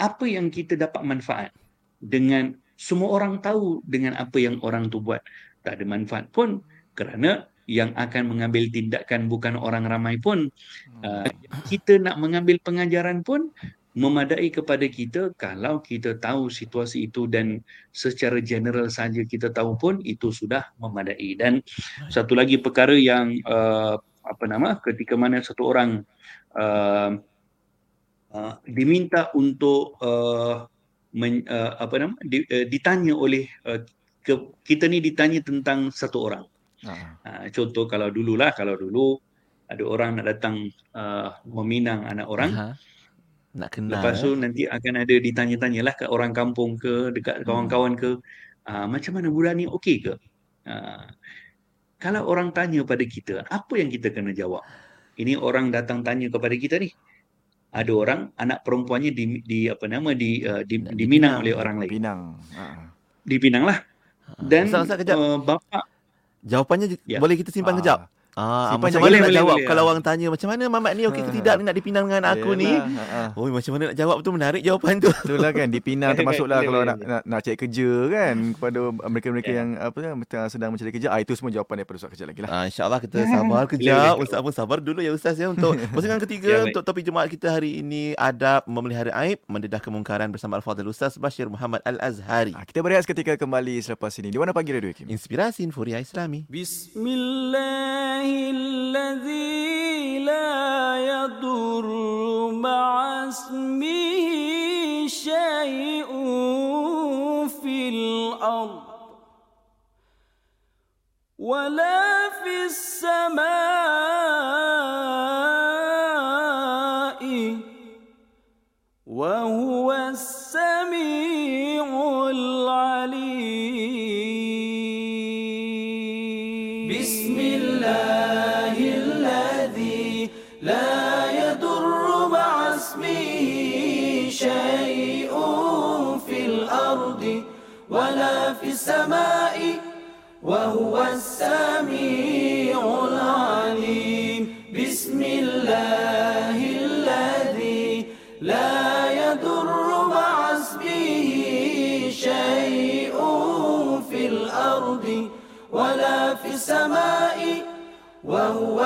apa yang kita dapat manfaat dengan semua orang tahu dengan apa yang orang tu buat. Tak ada manfaat pun kerana yang akan mengambil tindakan bukan orang ramai pun uh, kita nak mengambil pengajaran pun memadai kepada kita kalau kita tahu situasi itu dan secara general saja kita tahu pun itu sudah memadai. Dan satu lagi perkara yang uh, apa nama ketika mana satu orang uh, uh, diminta untuk uh, men, uh, apa nama di, uh, ditanya oleh uh, ke, kita ni ditanya tentang satu orang Uh, contoh kalau dululah kalau dulu ada orang nak datang uh, meminang anak orang. Uh-huh. Nak kenal. Lepas tu nanti akan ada ditanya-tanyalah ke orang kampung ke dekat hmm. kawan-kawan ke uh, macam mana budak ni okey ke? Uh, kalau orang tanya pada kita, apa yang kita kena jawab? Ini orang datang tanya kepada kita ni. Ada orang anak perempuannya di, di apa nama di uh, di, di, diminang oleh orang lain. Pinang. Uh. Dipinang lah. Dan uh, bapa Jawapannya ya. boleh kita simpan ah. kejap. Ah, macam mana boleh, nak boleh, jawab boleh, kalau ya. orang tanya macam mana mamat ni okey ke tidak ni nak dipinang dengan aku ni? Oh, macam mana nak jawab tu menarik jawapan tu. Itulah kan dipinang termasuklah kalau nak, nak nak cari kerja kan kepada mereka-mereka yeah. yang apa kan sedang mencari kerja. Ah itu semua jawapan daripada ustaz kejap lagi lah. Ah insya-Allah kita sabar kejap. Ustaz pun sabar dulu ya ustaz ya untuk pusingan ketiga ya, untuk topik Jumaat kita hari ini adab memelihara aib mendedah kemungkaran bersama Al-Fadhil Ustaz Bashir Muhammad Al-Azhari. Ah, kita berehat seketika kembali selepas ini. Di mana pagi Radio Kim? Inspirasi Inforia Islami. Bismillah الذي لا يضر مع اسمه شيء في الأرض ولا في السماء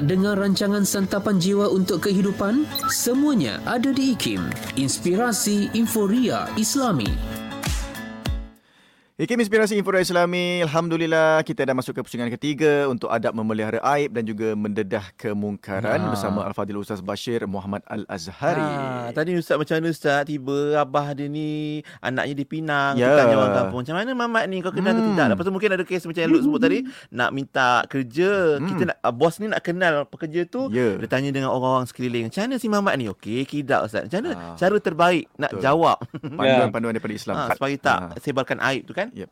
Nak dengar rancangan santapan jiwa untuk kehidupan? Semuanya ada di IKIM. Inspirasi Inforia Islami. Ikim Inspirasi Info Islami. Alhamdulillah kita dah masuk ke pusingan ketiga untuk adab memelihara aib dan juga mendedah kemungkaran ha. bersama Al-Fadhil Ustaz Bashir Muhammad Al-Azhari. Ha. Tadi Ustaz macam mana Ustaz tiba abah dia ni anaknya di Pinang. Ya. Orang kampung macam mana mamat ni kau kenal hmm. ke tidak. Lepas tu mungkin ada kes macam yang Luke sebut tadi nak minta kerja. Hmm. Kita nak uh, bos ni nak kenal pekerja tu. Ya. Dia tanya dengan orang-orang sekeliling. Macam mana si mamat ni? Okey, kidak Ustaz. Macam mana ha. cara terbaik nak Betul. jawab? Panduan-panduan daripada Islam. Ha, supaya tak ha. sebarkan aib tu kan? Yep.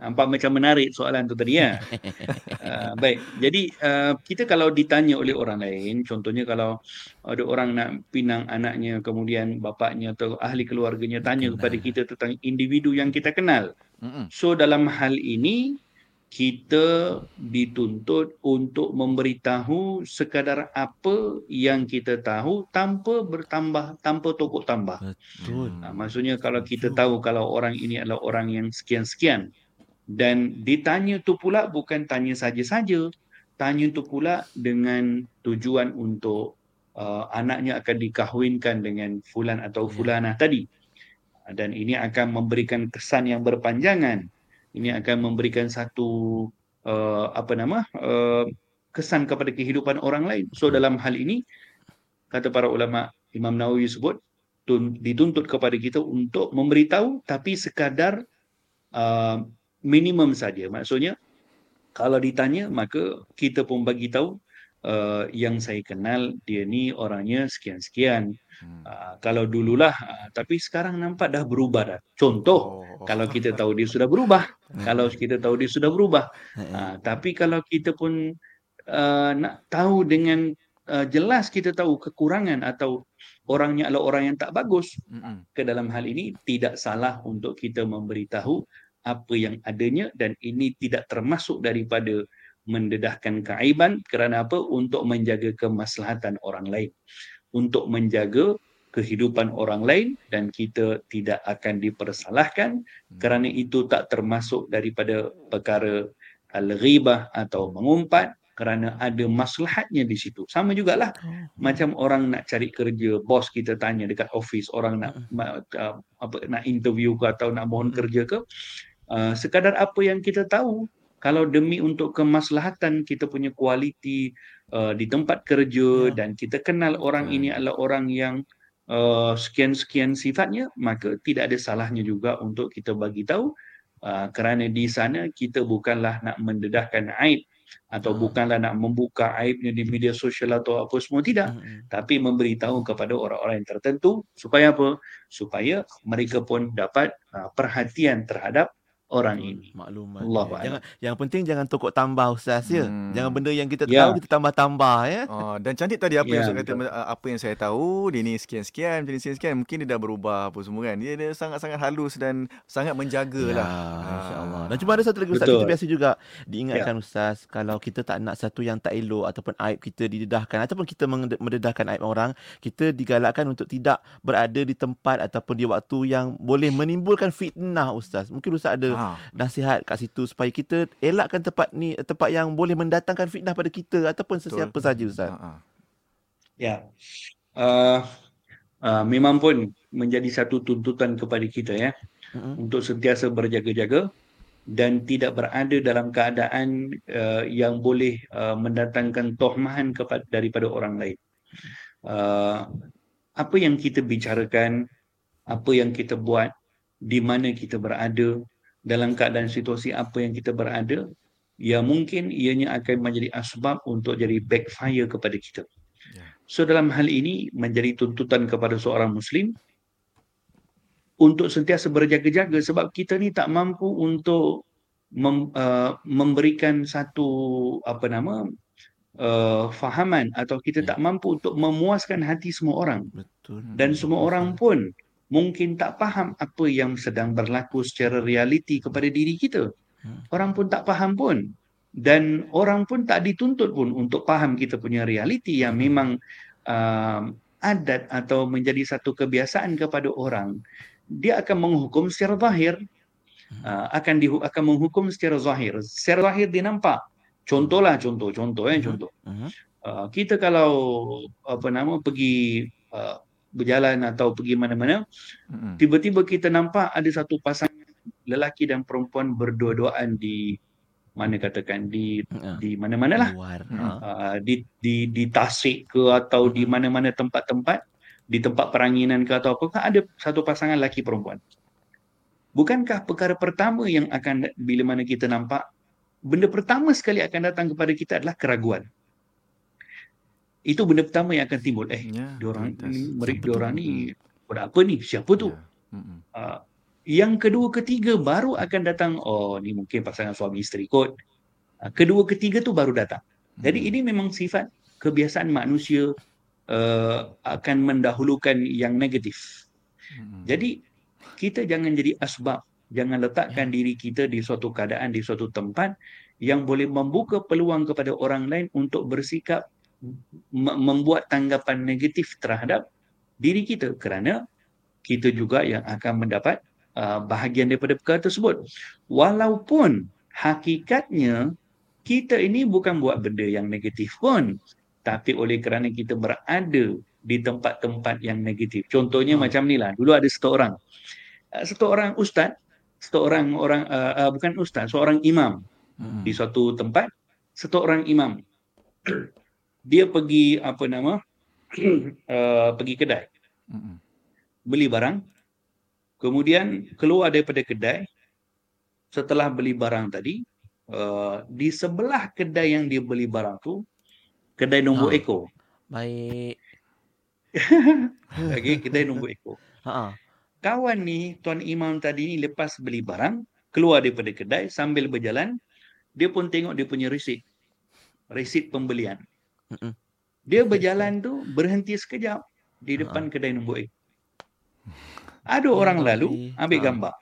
Nampak macam menarik soalan tu tadi ya. uh, baik. Jadi uh, kita kalau ditanya oleh orang lain, contohnya kalau ada orang nak pinang anaknya kemudian bapaknya atau ahli keluarganya tanya kenal. kepada kita tentang individu yang kita kenal. Mm-mm. So dalam hal ini kita dituntut untuk memberitahu sekadar apa yang kita tahu tanpa bertambah tanpa tokok tambah. Betul. Uh, maksudnya kalau kita tahu kalau orang ini adalah orang yang sekian-sekian dan ditanya tu pula bukan tanya saja-saja tanya tu pula dengan tujuan untuk uh, anaknya akan dikahwinkan dengan fulan atau ya. fulanah yeah. tadi dan ini akan memberikan kesan yang berpanjangan ini akan memberikan satu uh, apa nama uh, kesan kepada kehidupan orang lain so dalam hal ini kata para ulama Imam Nawawi sebut tun, dituntut kepada kita untuk memberitahu tapi sekadar uh, minimum saja. Maksudnya kalau ditanya maka kita pun bagi tahu uh, yang saya kenal dia ni orangnya sekian-sekian. Hmm. Uh, kalau dululah uh, tapi sekarang nampak dah berubah dah. Contoh oh. kalau kita tahu dia sudah berubah, hmm. kalau kita tahu dia sudah berubah. Uh, tapi kalau kita pun uh, nak tahu dengan uh, jelas kita tahu kekurangan atau orangnya adalah orang yang tak bagus. Hmm. Ke dalam hal ini tidak salah untuk kita memberitahu apa yang adanya dan ini tidak termasuk daripada mendedahkan keaiban kerana apa untuk menjaga kemaslahatan orang lain untuk menjaga kehidupan orang lain dan kita tidak akan dipersalahkan hmm. kerana itu tak termasuk daripada perkara al-ghibah atau mengumpat kerana ada maslahatnya di situ. Sama jugalah oh. macam orang nak cari kerja, bos kita tanya dekat office, orang nak hmm. uh, apa nak interview ke atau nak mohon hmm. kerja ke, uh, sekadar apa yang kita tahu kalau demi untuk kemaslahatan kita punya kualiti uh, di tempat kerja ya. dan kita kenal orang ya. ini adalah orang yang uh, sekian-sekian sifatnya maka tidak ada salahnya juga untuk kita bagi tahu uh, kerana di sana kita bukanlah nak mendedahkan aib atau hmm. bukanlah nak membuka aibnya di media sosial atau apa semua tidak hmm. tapi memberitahu kepada orang-orang yang tertentu supaya apa supaya mereka pun dapat uh, perhatian terhadap orang ini. Maklumat. Allah ya. Jangan yang penting jangan tokok tambah ustaz ya. Hmm. Jangan benda yang kita ya. tahu kita tambah-tambah ya. Oh dan cantik tadi apa ya, yang saya kata apa yang saya tahu dia ni sekian-sekian jadi sekian-sekian mungkin dia dah berubah apa semua kan. Dia, dia sangat-sangat halus dan sangat menjagalah. Ya, insya-Allah. Dan cuma ada satu lagi ustaz Betul. kita biasa juga diingatkan ya. ustaz kalau kita tak nak satu yang tak elok ataupun aib kita didedahkan ataupun kita mendedahkan aib orang, kita digalakkan untuk tidak berada di tempat ataupun di waktu yang boleh menimbulkan fitnah ustaz. Mungkin ustaz ada ha. nasihat kat situ supaya kita elakkan tempat ni tempat yang boleh mendatangkan fitnah pada kita ataupun sesiapa Betul. saja ustaz. Ha. Ya. Uh, uh, memang pun menjadi satu tuntutan kepada kita ya uh-huh. untuk sentiasa berjaga-jaga dan tidak berada dalam keadaan uh, yang boleh uh, mendatangkan tohmahan kepada daripada orang lain. Uh, apa yang kita bicarakan, apa yang kita buat, di mana kita berada, dalam keadaan situasi apa yang kita berada ya mungkin ianya akan menjadi asbab untuk jadi backfire kepada kita. Ya. So dalam hal ini menjadi tuntutan kepada seorang muslim untuk sentiasa berjaga-jaga sebab kita ni tak mampu untuk mem, uh, memberikan satu apa nama uh, fahaman atau kita ya. tak mampu untuk memuaskan hati semua orang. Betul. Dan semua orang pun mungkin tak faham apa yang sedang berlaku secara realiti kepada diri kita. Hmm. Orang pun tak faham pun. Dan orang pun tak dituntut pun untuk faham kita punya realiti yang hmm. memang uh, adat atau menjadi satu kebiasaan kepada orang. Dia akan menghukum secara zahir. Uh, akan di, akan menghukum secara zahir. Secara zahir dia nampak. Contohlah contoh, contoh eh, contoh. Uh, kita kalau apa nama pergi uh, berjalan atau pergi mana-mana, mm-hmm. tiba-tiba kita nampak ada satu pasangan lelaki dan perempuan berdua-duaan di mana katakan di uh, di mana-mana lah. Luar. Uh, di di di tasik ke atau uh, di mana-mana tempat-tempat di tempat peranginan ke atau apa kan ada satu pasangan lelaki perempuan. Bukankah perkara pertama yang akan bila mana kita nampak benda pertama sekali akan datang kepada kita adalah keraguan itu benda pertama yang akan timbul. Eh ya, diorang ni mereka diorang ni buat apa ni? Siapa tu? Ya. uh, yang kedua ketiga baru akan datang. Oh ni mungkin pasangan suami isteri kot. Ah, kedua ketiga tu baru datang. Jadi hmm. ini memang sifat kebiasaan manusia uh, akan mendahulukan yang negatif. Hmm. jadi kita jangan jadi asbab. Jangan letakkan ya. diri kita di suatu keadaan di suatu tempat yang boleh membuka peluang kepada orang lain untuk bersikap membuat tanggapan negatif terhadap diri kita kerana kita juga yang akan mendapat Uh, bahagian daripada perkara tersebut. Walaupun hakikatnya kita ini bukan buat benda yang negatif pun. Tapi oleh kerana kita berada di tempat-tempat yang negatif. Contohnya hmm. macam ni lah. Dulu ada satu orang. Uh, satu orang ustaz. Satu orang, orang uh, uh, bukan ustaz. Seorang imam hmm. di suatu tempat. Satu orang imam. Dia pergi apa nama. uh, pergi kedai. Hmm. Beli barang. Kemudian keluar daripada kedai setelah beli barang tadi uh, di sebelah kedai yang dia beli barang tu kedai nombor ha. ekor. Baik. Okey, kedai nombor ekor. Ha. Kawan ni tuan imam tadi ni lepas beli barang keluar daripada kedai sambil berjalan dia pun tengok dia punya resit. Resit pembelian. Dia berjalan tu berhenti sekejap di depan kedai nombor ekor. Ada orang lalu ambil gambar.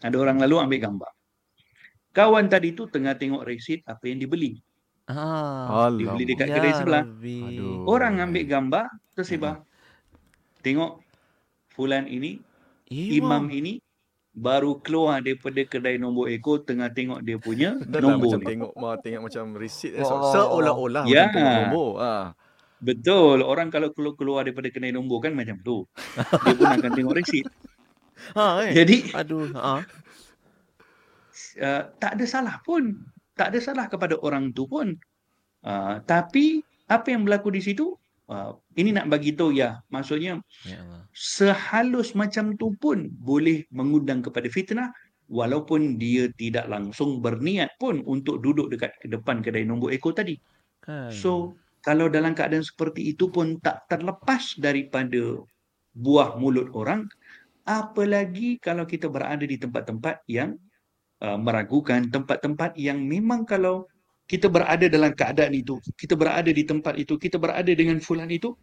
Ada orang lalu ambil gambar. Kawan tadi tu tengah tengok resit apa yang dibeli. Ah, dibeli dekat kedai sebelah. Aduh. Orang ambil gambar tersebar. Tengok fulan ini, imam ini baru keluar daripada kedai nombor ekor tengah tengok dia punya nombor. Macam tengok, tengok macam resit. Oh. Seolah-olah ya. macam nombor. Ah. Betul. Orang kalau keluar, keluar daripada kedai nombor kan macam tu. Dia pun akan tengok resit. Ha, eh. Jadi, aduh, ha. Uh, tak ada salah pun. Tak ada salah kepada orang tu pun. Uh, tapi, apa yang berlaku di situ, uh, ini nak bagi tahu ya. Maksudnya, ya sehalus macam tu pun boleh mengundang kepada fitnah walaupun dia tidak langsung berniat pun untuk duduk dekat depan kedai nombor ekor tadi. Kan. So, kalau dalam keadaan seperti itu pun tak terlepas daripada buah mulut orang, apalagi kalau kita berada di tempat-tempat yang uh, meragukan, tempat-tempat yang memang kalau kita berada dalam keadaan itu, kita berada di tempat itu, kita berada dengan fulan itu,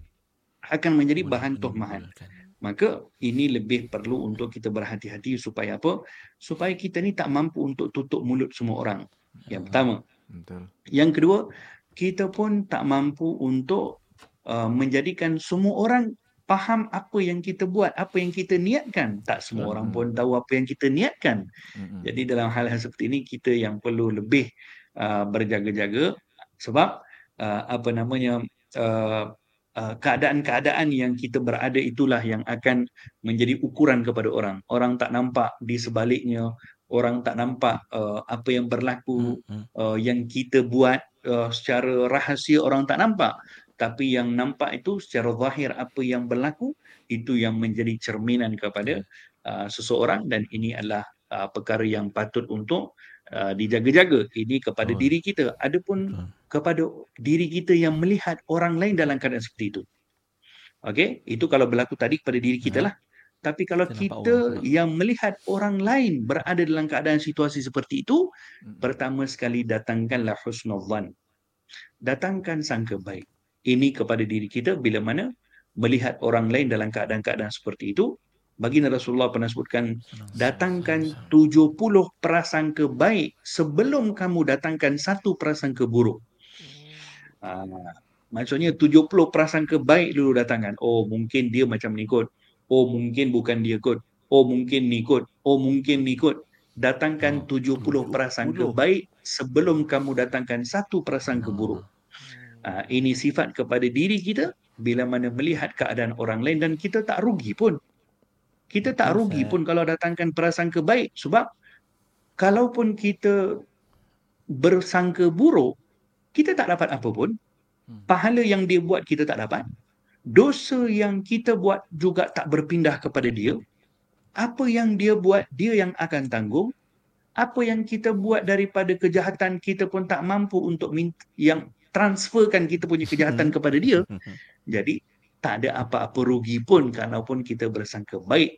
akan menjadi bahan tuhmahan. Maka ini lebih perlu untuk kita berhati-hati supaya apa? Supaya kita ni tak mampu untuk tutup mulut semua orang. Yang pertama. Yang kedua, kita pun tak mampu untuk uh, menjadikan semua orang faham apa yang kita buat, apa yang kita niatkan. Tak semua hmm. orang pun tahu apa yang kita niatkan. Hmm. Jadi dalam hal-hal seperti ini kita yang perlu lebih uh, berjaga-jaga sebab uh, apa namanya uh, uh, keadaan-keadaan yang kita berada itulah yang akan menjadi ukuran kepada orang. Orang tak nampak di sebaliknya, orang tak nampak uh, apa yang berlaku, hmm. uh, yang kita buat uh, secara rahsia orang tak nampak tapi yang nampak itu secara zahir apa yang berlaku itu yang menjadi cerminan kepada uh, seseorang dan ini adalah uh, perkara yang patut untuk uh, dijaga-jaga ini kepada oh. diri kita adapun oh. kepada diri kita yang melihat orang lain dalam keadaan seperti itu okey itu kalau berlaku tadi kepada diri kita ya. lah tapi kalau kita, kita yang melihat orang lain berada dalam keadaan situasi seperti itu, hmm. pertama sekali datangkanlah husnuzan. Datangkan sangka baik. Ini kepada diri kita bila mana melihat orang lain dalam keadaan-keadaan seperti itu. Baginda Rasulullah pernah sebutkan, datangkan 70 prasangka baik sebelum kamu datangkan satu prasangka buruk. Hmm. Uh, maksudnya 70 prasangka baik dulu datangkan. Oh mungkin dia macam ni kot. Oh mungkin bukan dia kot. Oh mungkin ni kot. Oh mungkin ni kot. Datangkan 70 prasangka baik sebelum kamu datangkan satu prasangka buruk. Uh, ini sifat kepada diri kita. Bila mana melihat keadaan orang lain dan kita tak rugi pun Kita tak rugi pun kalau datangkan prasangka baik sebab kalaupun kita bersangka buruk, kita tak dapat apa pun. Hmm. Pahala yang dia buat kita tak dapat. Dosa yang kita buat juga tak berpindah kepada dia. Apa yang dia buat, dia yang akan tanggung. Apa yang kita buat daripada kejahatan, kita pun tak mampu untuk yang transferkan kita punya kejahatan hmm. kepada dia. Jadi, tak ada apa-apa rugi pun kalaupun kita bersangka baik.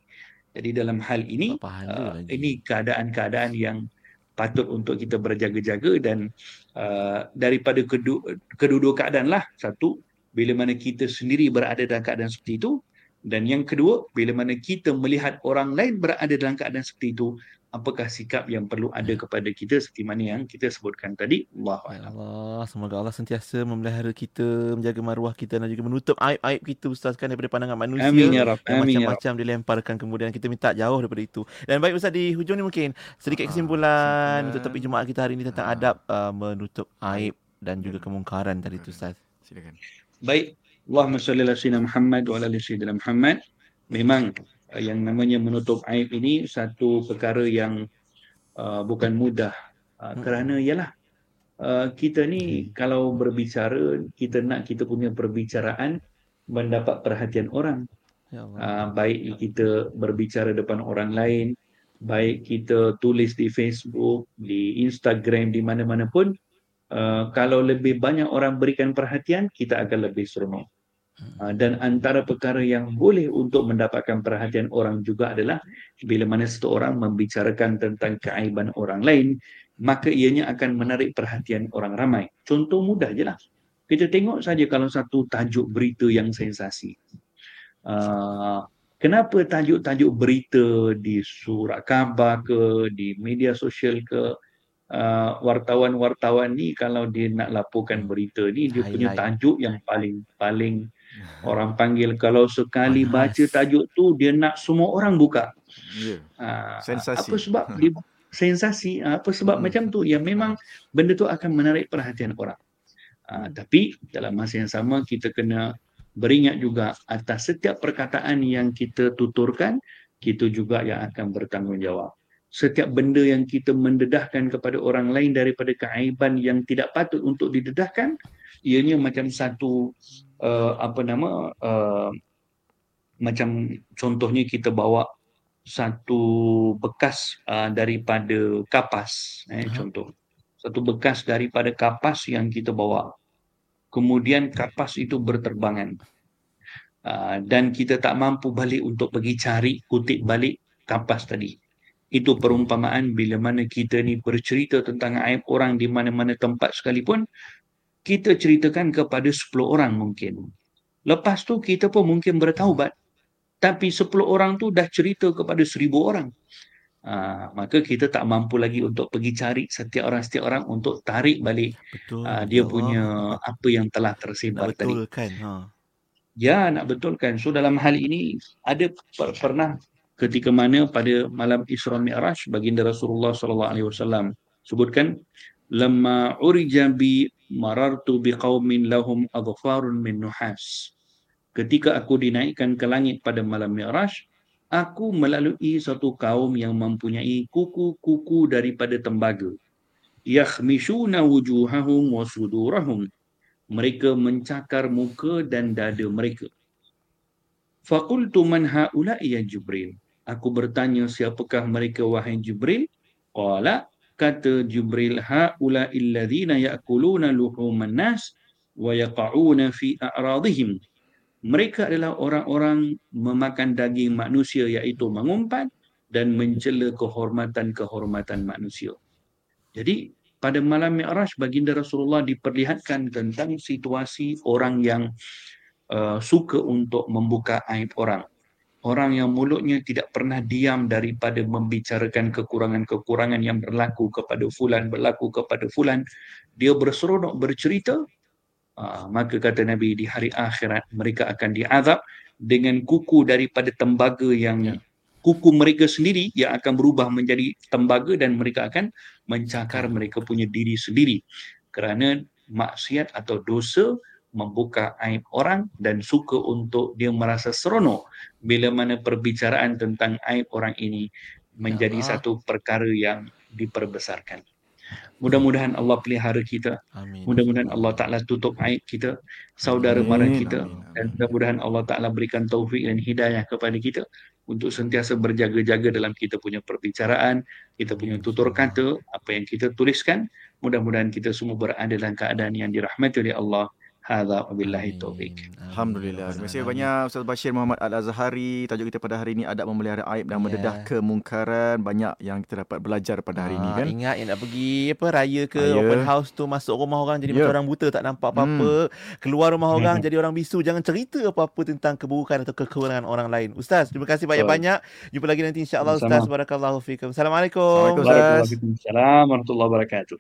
Jadi dalam hal ini uh, ini keadaan-keadaan yang patut untuk kita berjaga-jaga dan uh, daripada kedu- kedua-dua keadaan lah. Satu bila mana kita sendiri berada dalam keadaan seperti itu. Dan yang kedua bila mana kita melihat orang lain berada dalam keadaan seperti itu apakah sikap yang perlu ada hmm. kepada kita seperti mana yang kita sebutkan tadi? Allah Allah semoga Allah sentiasa memelihara kita menjaga maruah kita dan juga menutup aib-aib kita ustaz kan daripada pandangan manusia Amin ya Rab. yang Amin ya macam-macam ya dilemparkan kemudian. Kita minta jauh daripada itu. Dan baik ustaz di hujung ni mungkin sedikit ah, kesimpulan untuk topik Jumaat kita hari ini tentang ah. adab uh, menutup aib dan juga kemungkaran tadi tu ustaz. Silakan. Baik. Allahumma salli ala sayyidina Muhammad wa ala ali sayyidina Muhammad. Memang yang namanya menutup aib ini satu perkara yang uh, bukan mudah. Uh, kerana ialah uh, kita ni hmm. kalau berbicara kita nak kita punya perbicaraan mendapat perhatian orang. Ya uh, baik kita berbicara depan orang lain baik kita tulis di Facebook di Instagram di mana-mana pun uh, kalau lebih banyak orang berikan perhatian kita akan lebih seronok dan antara perkara yang boleh untuk mendapatkan perhatian orang juga adalah bila mana seseorang membicarakan tentang keaiban orang lain maka ianya akan menarik perhatian orang ramai. Contoh mudah je lah. Kita tengok saja kalau satu tajuk berita yang sensasi. Uh, kenapa tajuk-tajuk berita di surat khabar ke di media sosial ke uh, wartawan-wartawan ni kalau dia nak laporkan berita ni dia punya tajuk yang paling paling Orang panggil kalau sekali Panas. baca tajuk tu dia nak semua orang buka. Yeah. Ha, sensasi. Apa sebab dia sensasi? Ha, apa sebab hmm. macam tu? Ya memang benda tu akan menarik perhatian orang. Ha, tapi dalam masa yang sama kita kena beringat juga atas setiap perkataan yang kita tuturkan kita juga yang akan bertanggungjawab. Setiap benda yang kita mendedahkan kepada orang lain daripada keaiban yang tidak patut untuk didedahkan, ianya macam satu uh, apa nama uh, macam contohnya kita bawa satu bekas uh, daripada kapas eh uh-huh. contoh. Satu bekas daripada kapas yang kita bawa. Kemudian kapas itu berterbangan. Uh, dan kita tak mampu balik untuk pergi cari kutip balik kapas tadi. Itu perumpamaan bila mana kita ni bercerita tentang aib orang di mana-mana tempat sekalipun kita ceritakan kepada 10 orang mungkin. Lepas tu kita pun mungkin bertaubat. Tapi 10 orang tu dah cerita kepada 1000 orang. Ha, maka kita tak mampu lagi untuk pergi cari setiap orang setiap orang untuk tarik balik Betul. Ha, dia punya apa yang telah tersebar tadi. Betulkan. Ha. Ya, nak betulkan. So dalam hal ini ada per- pernah ketika mana pada malam Isra Mi'raj baginda Rasulullah sallallahu alaihi wasallam sebutkan lamma urija bi marartu biqaumin lahum adfarun min nuhas. Ketika aku dinaikkan ke langit pada malam Mi'raj, aku melalui satu kaum yang mempunyai kuku-kuku daripada tembaga. Yakhmishuna wujuhahum wa sudurahum. Mereka mencakar muka dan dada mereka. Faqultu man haula'i ya Jibril? Aku bertanya siapakah mereka wahai Jibril? Qala kata Jibril haula illadzina ya'kuluna luhuman nas wa yaqa'una fi a'radihim mereka adalah orang-orang memakan daging manusia iaitu mengumpat dan mencela kehormatan-kehormatan manusia. Jadi pada malam Mi'raj baginda Rasulullah diperlihatkan tentang situasi orang yang uh, suka untuk membuka aib orang orang yang mulutnya tidak pernah diam daripada membicarakan kekurangan-kekurangan yang berlaku kepada fulan berlaku kepada fulan dia berseronok bercerita uh, maka kata nabi di hari akhirat mereka akan diazab dengan kuku daripada tembaga yang ya. kuku mereka sendiri yang akan berubah menjadi tembaga dan mereka akan mencakar mereka punya diri sendiri kerana maksiat atau dosa membuka aib orang dan suka untuk dia merasa seronok bila mana perbicaraan tentang aib orang ini menjadi Allah. satu perkara yang diperbesarkan. Mudah-mudahan Allah pelihara kita. Amin. Mudah-mudahan Allah Ta'ala tutup aib kita, saudara mara kita. amin, amin. Dan mudah-mudahan Allah Ta'ala berikan taufik dan hidayah kepada kita untuk sentiasa berjaga-jaga dalam kita punya perbicaraan, kita punya tutur kata, apa yang kita tuliskan. Mudah-mudahan kita semua berada dalam keadaan yang dirahmati oleh Allah. Hadza wabillahi taufik. Alhamdulillah. Terima kasih banyak Ustaz Bashir Muhammad Al-Azhari. Tajuk kita pada hari ini adab memelihara aib dan Ya. mendedah kemungkaran. Banyak yang kita dapat belajar pada hari ini Ah, kan. Ingat yang nak pergi apa raya ke Raya. open house tu masuk rumah orang jadi Ya. macam orang buta tak nampak apa-apa. Keluar rumah orang jadi orang bisu. Jangan cerita apa-apa tentang keburukan atau kekurangan orang lain. Ustaz, terima kasih banyak-banyak. Jumpa lagi nanti insya-Allah. Ustaz. Barakallahu fikum. Assalamualaikum. Waalaikumsalam warahmatullahi wabarakatuh.